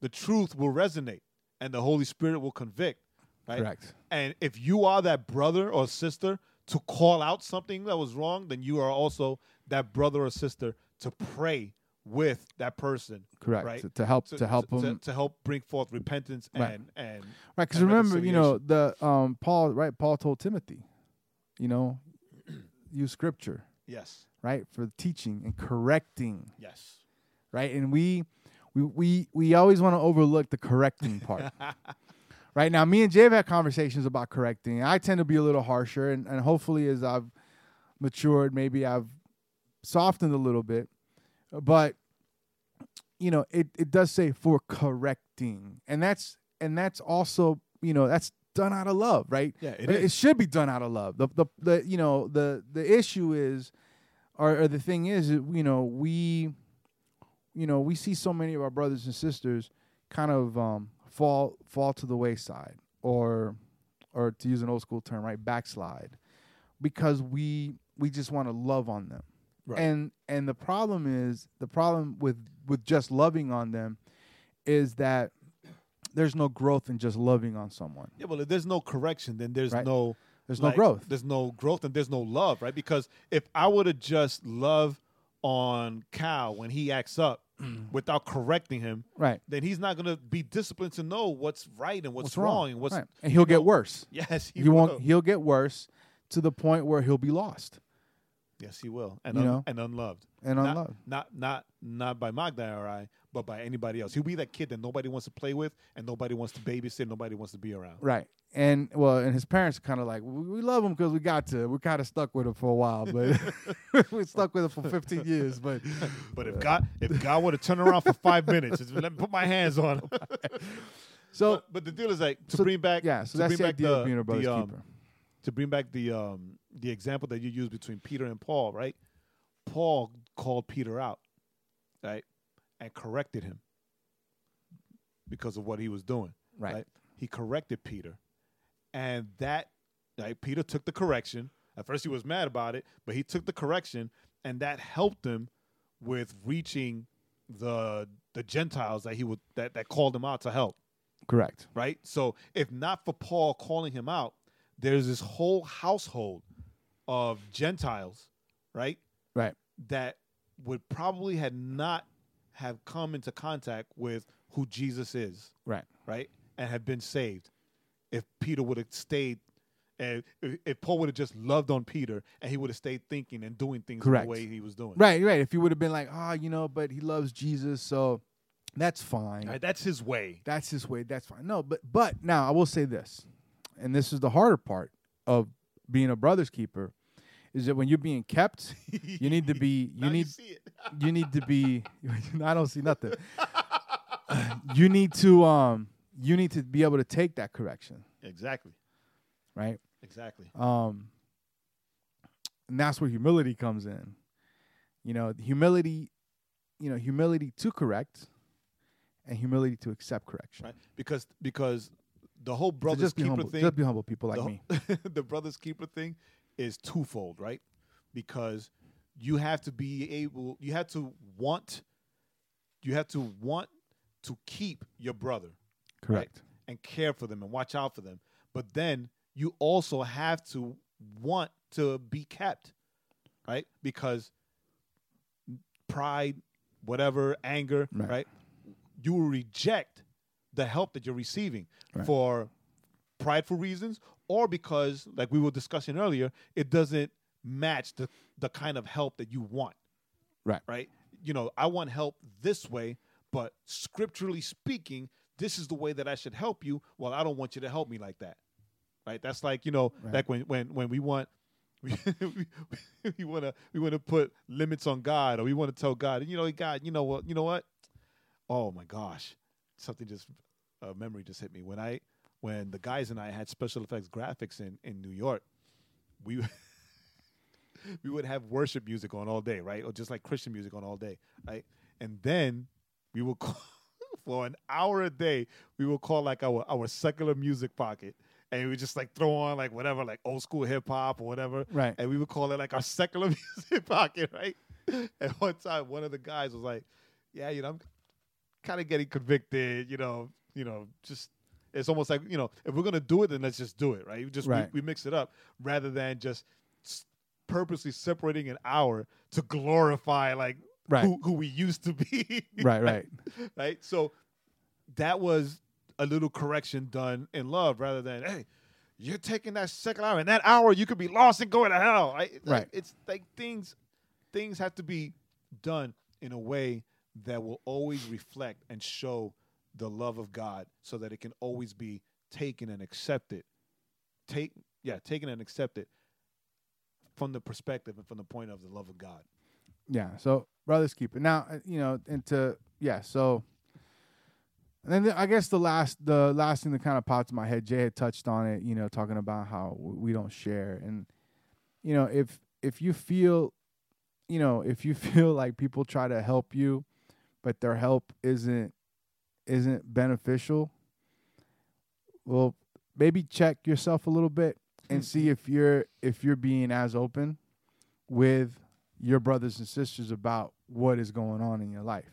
The truth will resonate, and the Holy Spirit will convict, right? Correct. And if you are that brother or sister to call out something that was wrong, then you are also that brother or sister to pray with that person, Correct. Right? To, to help to, to help to, them. to help bring forth repentance and Right. and Right, because remember, you know, the um Paul, right? Paul told Timothy, you know, use scripture, yes, right, for teaching and correcting, yes. right? And we, we, we, we always want to overlook the correcting part, right? Now, me and Jae have had conversations about correcting. I tend to be a little harsher, and, and hopefully, as I've matured, maybe I've softened a little bit, but you know, it it does say for correcting, and that's and that's also you know that's done out of love, right? Yeah, it it, should be done out of love. The the the you know the the issue is, or, or the thing is, you know we, you know we see so many of our brothers and sisters kind of um, fall fall to the wayside, or or to use an old school term, right, backslide, because we we just want to love on them. Right. And and the problem is the problem with with just loving on them is that there's no growth in just loving on someone. Yeah, well, if there's no correction, then there's Right. no There's like, no growth. There's no growth, and there's no love, right? Because if I would have just loved on Cal when he acts up Mm. without correcting him, Right. then he's not going to be disciplined to know what's right and what's, What's wrong, and what's Right. And he'll get worse. Yes, he, He, will. won't he'll get worse to the point where he'll be lost Yes, he will, and You un- know? and unloved, and not, unloved. Not not not by Magda or I, but by anybody else. He'll be that kid that nobody wants to play with, and nobody wants to babysit, nobody wants to be around. Right. And well, and his parents are kind of like, we, we love him because we got to. We're kind of stuck with him for a while, but we're stuck with him for 15 years. But But if God if God would have turned around for five minutes, let me put my hands on him. so but, but the deal is like to so- bring back yeah, so that's bring the back idea the, of being a brother's the, um, keeper. to bring back the um the example that you use between Peter and Paul, right? Paul called Peter out, right, and corrected him because of what he was doing. Right. He corrected Peter, and that right, Peter took the correction. At first, he was mad about it, but he took the correction, and that helped him with reaching the the Gentiles that he would that that called him out to help Correct. right? So if not for Paul calling him out, there's this whole household of Gentiles, right? Right. That would probably had not have come into contact with who Jesus is, Right. right? And have been saved if Peter would have stayed and if- Paul would have just loved on Peter and he would have stayed thinking and doing things Correct. the way he was doing. Right. Right. If you would have been like, ah, you know, but he loves Jesus, so that's fine. Right, That's his way. That's his way. That's fine. No, but but now I will say this, and this is the harder part of being a brother's keeper, is that when you're being kept, you need to be you need see it. you need to be. I don't see nothing. you need to um you need to be able to take that correction, exactly. right? Exactly. Um, and that's where humility comes in. You know, humility, you know, humility to correct, and humility to accept correction. Right? Because because the whole brothers just keeper humble. thing Just be humble, people like the, me. the brothers keeper thing is twofold, right? Because you have to be able, you have to want, you have to want to keep your brother, right? Correct. and care for them and watch out for them. But then you also have to want to be kept, right? Because pride, whatever, anger, Right. right? You will reject the help that you're receiving Right. for prideful reasons or because, like we were discussing earlier, it doesn't match the, the kind of help that you want Right. right? You know, I want help this way, but scripturally speaking, this is the way that I should help you. Well, I don't want you to help me like that, right? That's like you know, Right. like when when when we want. We, we want to we want to put limits on God, or we want to tell God, you know, God, you know what, you know what? Oh my gosh, something just a memory just hit me when I when the guys and I had special effects graphics in in New York. We we would have worship music on all day, right? Or just like Christian music on all day, right? And then we would call for an hour a day, we would call like our our secular music pocket. And we would just like throw on like whatever, like old school hip hop or whatever. Right. And we would call it like our secular music pocket, right? And one time one of the guys was like, Yeah, you know, I'm kind of getting convicted, you know, you know, just it's almost like, you know, if we're gonna do it, then let's just do it, right? We just Right. we, we mix it up rather than just purposely separating an hour to glorify like Right. who, who we used to be. Right, right. right. So that was a little correction done in love rather than, hey, you're taking that second hour. In that hour, you could be lost and going to hell. Right. Like, Right. It's like things things have to be done in a way that will always reflect and show the love of God so that it can always be taken and accepted. Take yeah, taken and accepted from the perspective and from the point of the love of God. Yeah. So brothers keep it now. uh, You know, and to yeah. So, and then I guess the last the last thing that kind of popped in my head, Jae had touched on it. You know, talking about how we don't share, and you know, if if you feel, you know, if you feel like people try to help you, but their help isn't isn't beneficial, well, maybe check yourself a little bit and see if you're if you're being as open with your brothers and sisters about what is going on in your life.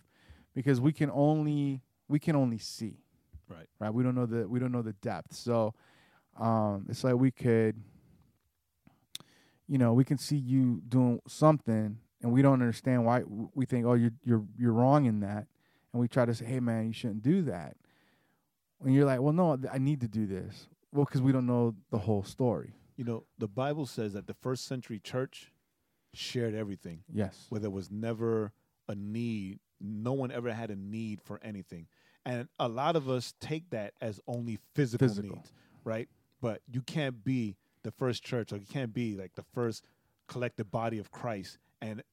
Because we can only we can only see. Right. right? We don't know the we don't know the depth. So um it's like we could you know we can see you doing something and we don't understand why we think oh you're you're you're wrong in that and we try to say hey man you shouldn't do that and you're like well no i need to do this well because we don't know the whole story You know, the Bible says that the first century church shared everything, yes where there was never a need. No one ever had a need for anything. And a lot of us take that as only physical, Physical. needs, right? But you can't be the first church, or you can't be like the first collective body of Christ and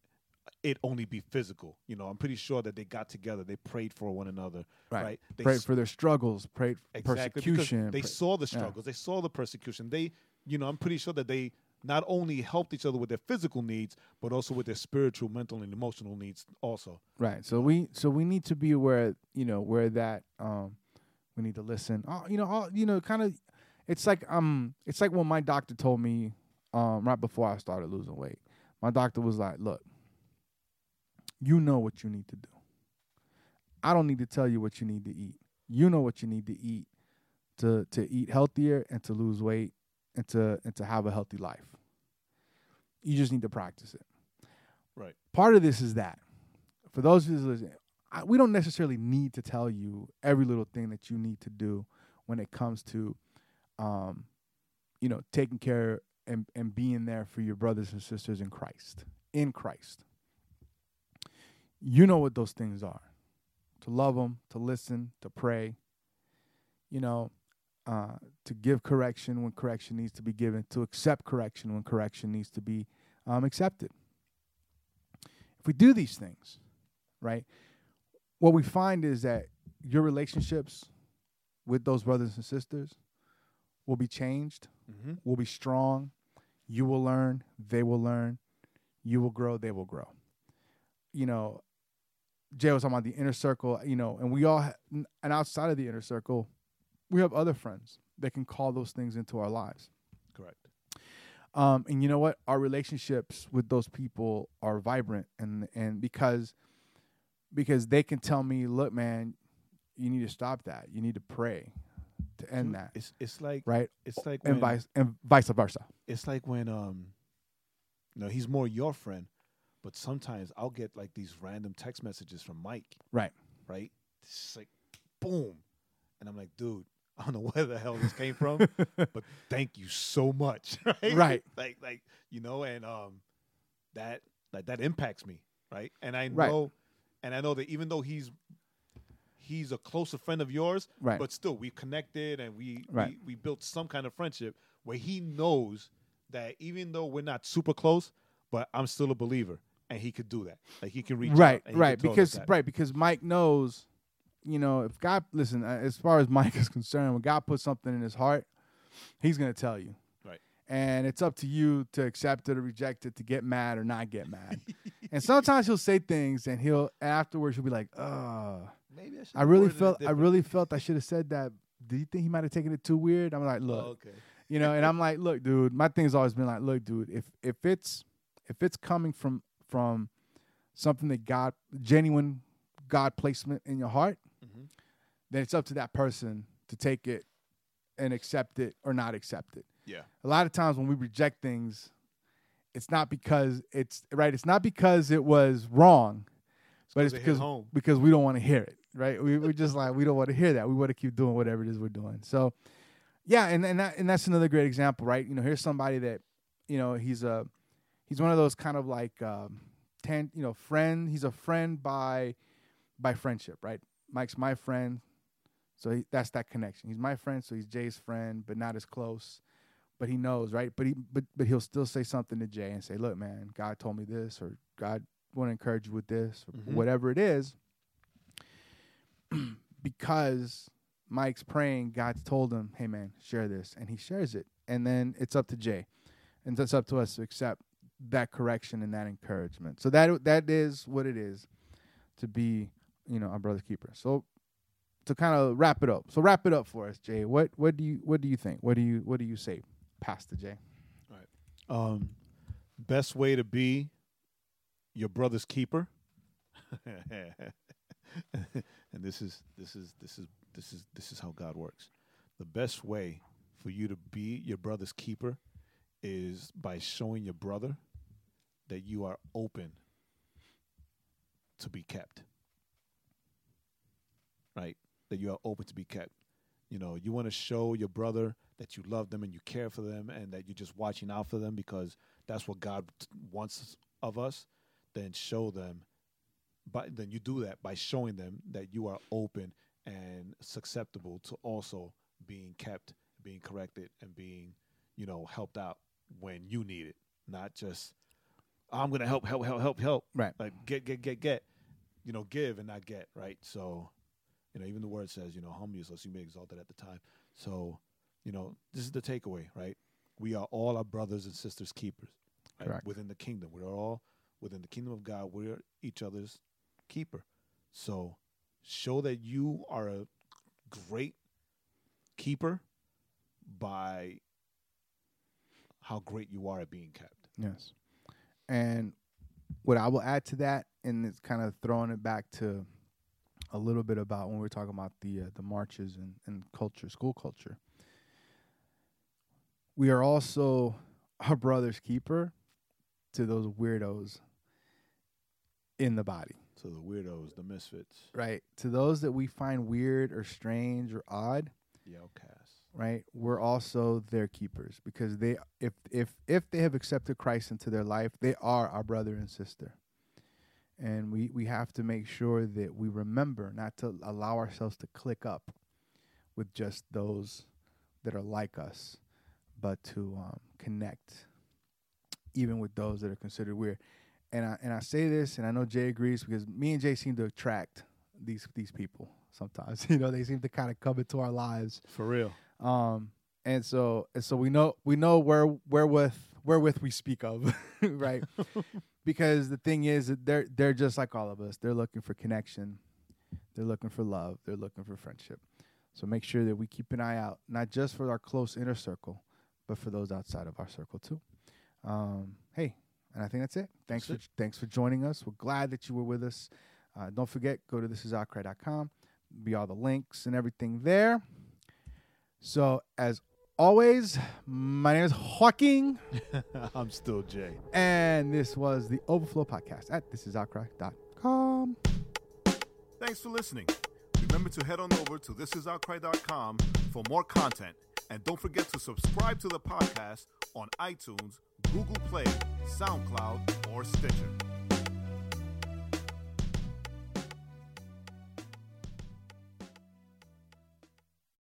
it only be physical. You know, I'm pretty sure that they got together, they prayed for one another, right, right? They prayed s- for their struggles prayed for Exactly, persecution They saw the yeah. struggles. They saw the persecution. They, you know, I'm pretty sure that they not only helped each other with their physical needs, but also with their spiritual, mental, and emotional needs. Also, Right. So we so we need to be aware, you know, where that um we need to listen. Oh, you know, all you know, kind of it's like um it's like when my doctor told me um right before I started losing weight. My doctor was like, "Look, you know what you need to do. I don't need to tell you what you need to eat. You know what you need to eat to to eat healthier and to lose weight and to and to have a healthy life. You just need to practice it." right? part of this is that for those who's listening, I, we don't necessarily need to tell you every little thing that you need to do when it comes to, um, you know, taking care and, and being there for your brothers and sisters in Christ. In Christ, you know what those things are: to love them, to listen, to pray. You know, uh, to give correction when correction needs to be given, to accept correction when correction needs to be um, accepted if we do these things, right, what we find is that your relationships with those brothers and sisters will be changed, Mm-hmm. will be strong. You will learn, they will learn. You will grow, they will grow. You know, Jae was talking about the inner circle, you know, and we all, ha- and outside of the inner circle, we have other friends that can call those things into our lives. Correct. Um, and you know what? Our relationships with those people are vibrant, and and because because they can tell me, look, man, you need to stop that. You need to pray to end that, It's it's like right? it's like And when, vice and vice versa. it's like when um, you know, he's more your friend, but sometimes I'll get like these random text messages from Mike, Right. right? It's just like boom, and I'm like, dude, I don't know where the hell this came from, but thank you so much, right? Right. Like like you know, and um, that like that impacts me, right? And I Right. know, and I know that even though he's he's a closer friend of yours, Right. but still we connected and we, Right. we we built some kind of friendship where he knows that even though we're not super close, but I'm still a believer, and he could do that. Like he can reach out right, right. can tell us Because right, because Mike knows, you know, if God listen, uh, as far as Mike is concerned, when God puts something in his heart, He's gonna tell you. Right. and it's up to you to accept it or reject it, to get mad or not get mad. and sometimes he'll say things, and he'll afterwards he'll be like, "Oh, Maybe I should. I really felt I really felt I should have said that." Do you think he might have taken it too weird? I'm like, look, Oh, okay. you know, and I'm like, look, dude, my thing's always been like, look, dude, if if it's if it's coming from from something that God genuine God placement in your heart, Mhm. then it's up to that person to take it and accept it or not accept it. Yeah. A lot of times when we reject things, it's not because it's right. It's not because it was wrong, but it's it hit because because we don't want to hear it. Right? We we just like we don't want to hear that. We want to keep doing whatever it is we're doing. So, yeah, and and that, and that's another great example, right? You know, here's somebody that, you know, he's a he's one of those kind of like um, tan, you know, friend. He's a friend by by friendship, right? Mike's my friend, so he, that's that connection. He's my friend, so he's Jae's friend, but not as close. But he knows, right? But he but but he'll still say something to Jae and say, "Look, man, God told me this, or God want to encourage you with this, or Mhm. whatever it is." because Mike's praying, God's told him, "Hey, man, share this," and he shares it, and then it's up to Jae, and it's up to us to accept that correction and that encouragement. So that that is what it is to be, you know, a brother keeper. So to kind of wrap it up. So wrap it up for us, Jae. What what do you what do you think? What do you what do you say, Pastor Jae? Um, best way to be your brother's keeper. and this is this is this is this is this is how God works. The best way for you to be your brother's keeper is by showing your brother that you are open to be kept. Right? That you are open to be kept. You know, you want to show your brother that you love them and you care for them and that you're just watching out for them because that's what God wants of us, then show them but then you do that by showing them that you are open and susceptible to also being kept, being corrected and being, you know, helped out when you need it. Not just I'm gonna help, help, help, help, help. Right. Like get, get, get, get. You know, give and not get, right? So, you know, even the word says, you know, humble yourself, so you may exalt it at the time. So, you know, this is the takeaway, right? We are all our brothers and sisters keepers right? Correct. within the kingdom. We're all within the kingdom of God. We're each other's keeper. So show that you are a great keeper by how great you are at being kept. Yes. And what I will add to that, and it's kind of throwing it back to a little bit about when we were talking about the uh, the marches and, and culture, school culture. We are also our brother's keeper to those weirdos in the body, So the weirdos, the misfits, right? To those that we find weird or strange or odd, the outcasts. right we're also their keepers because they if if if they have accepted christ into their life they are our brother and sister and we we have to make sure that we remember not to allow ourselves to click up with just those that are like us but to um, connect even with those that are considered weird and I and I say this and I know Jae agrees because me and Jae seem to attract these these people sometimes you know they seem to kind of come into our lives For real. um, and so and so we know we know where wherewith wherewith we speak of, right? because the thing is that they're they're just like all of us. They're looking for connection. They're looking for love. They're looking for friendship. So make sure that we keep an eye out, not just for our close inner circle, but for those outside of our circle too. Um, hey, and I think that's it. Thanks That's for thanks for joining us. We're glad that you were with us. Uh, don't forget, go to thisisoutcry.com. Be all the links and everything there. So as always, my name is Joaquin. I'm still Jae. and this was the Overflow Podcast at thisisoutcry.com. Thanks for listening. Remember to head on over to thisisoutcry.com for more content. And don't forget to subscribe to the podcast on iTunes, Google Play, SoundCloud, or Stitcher.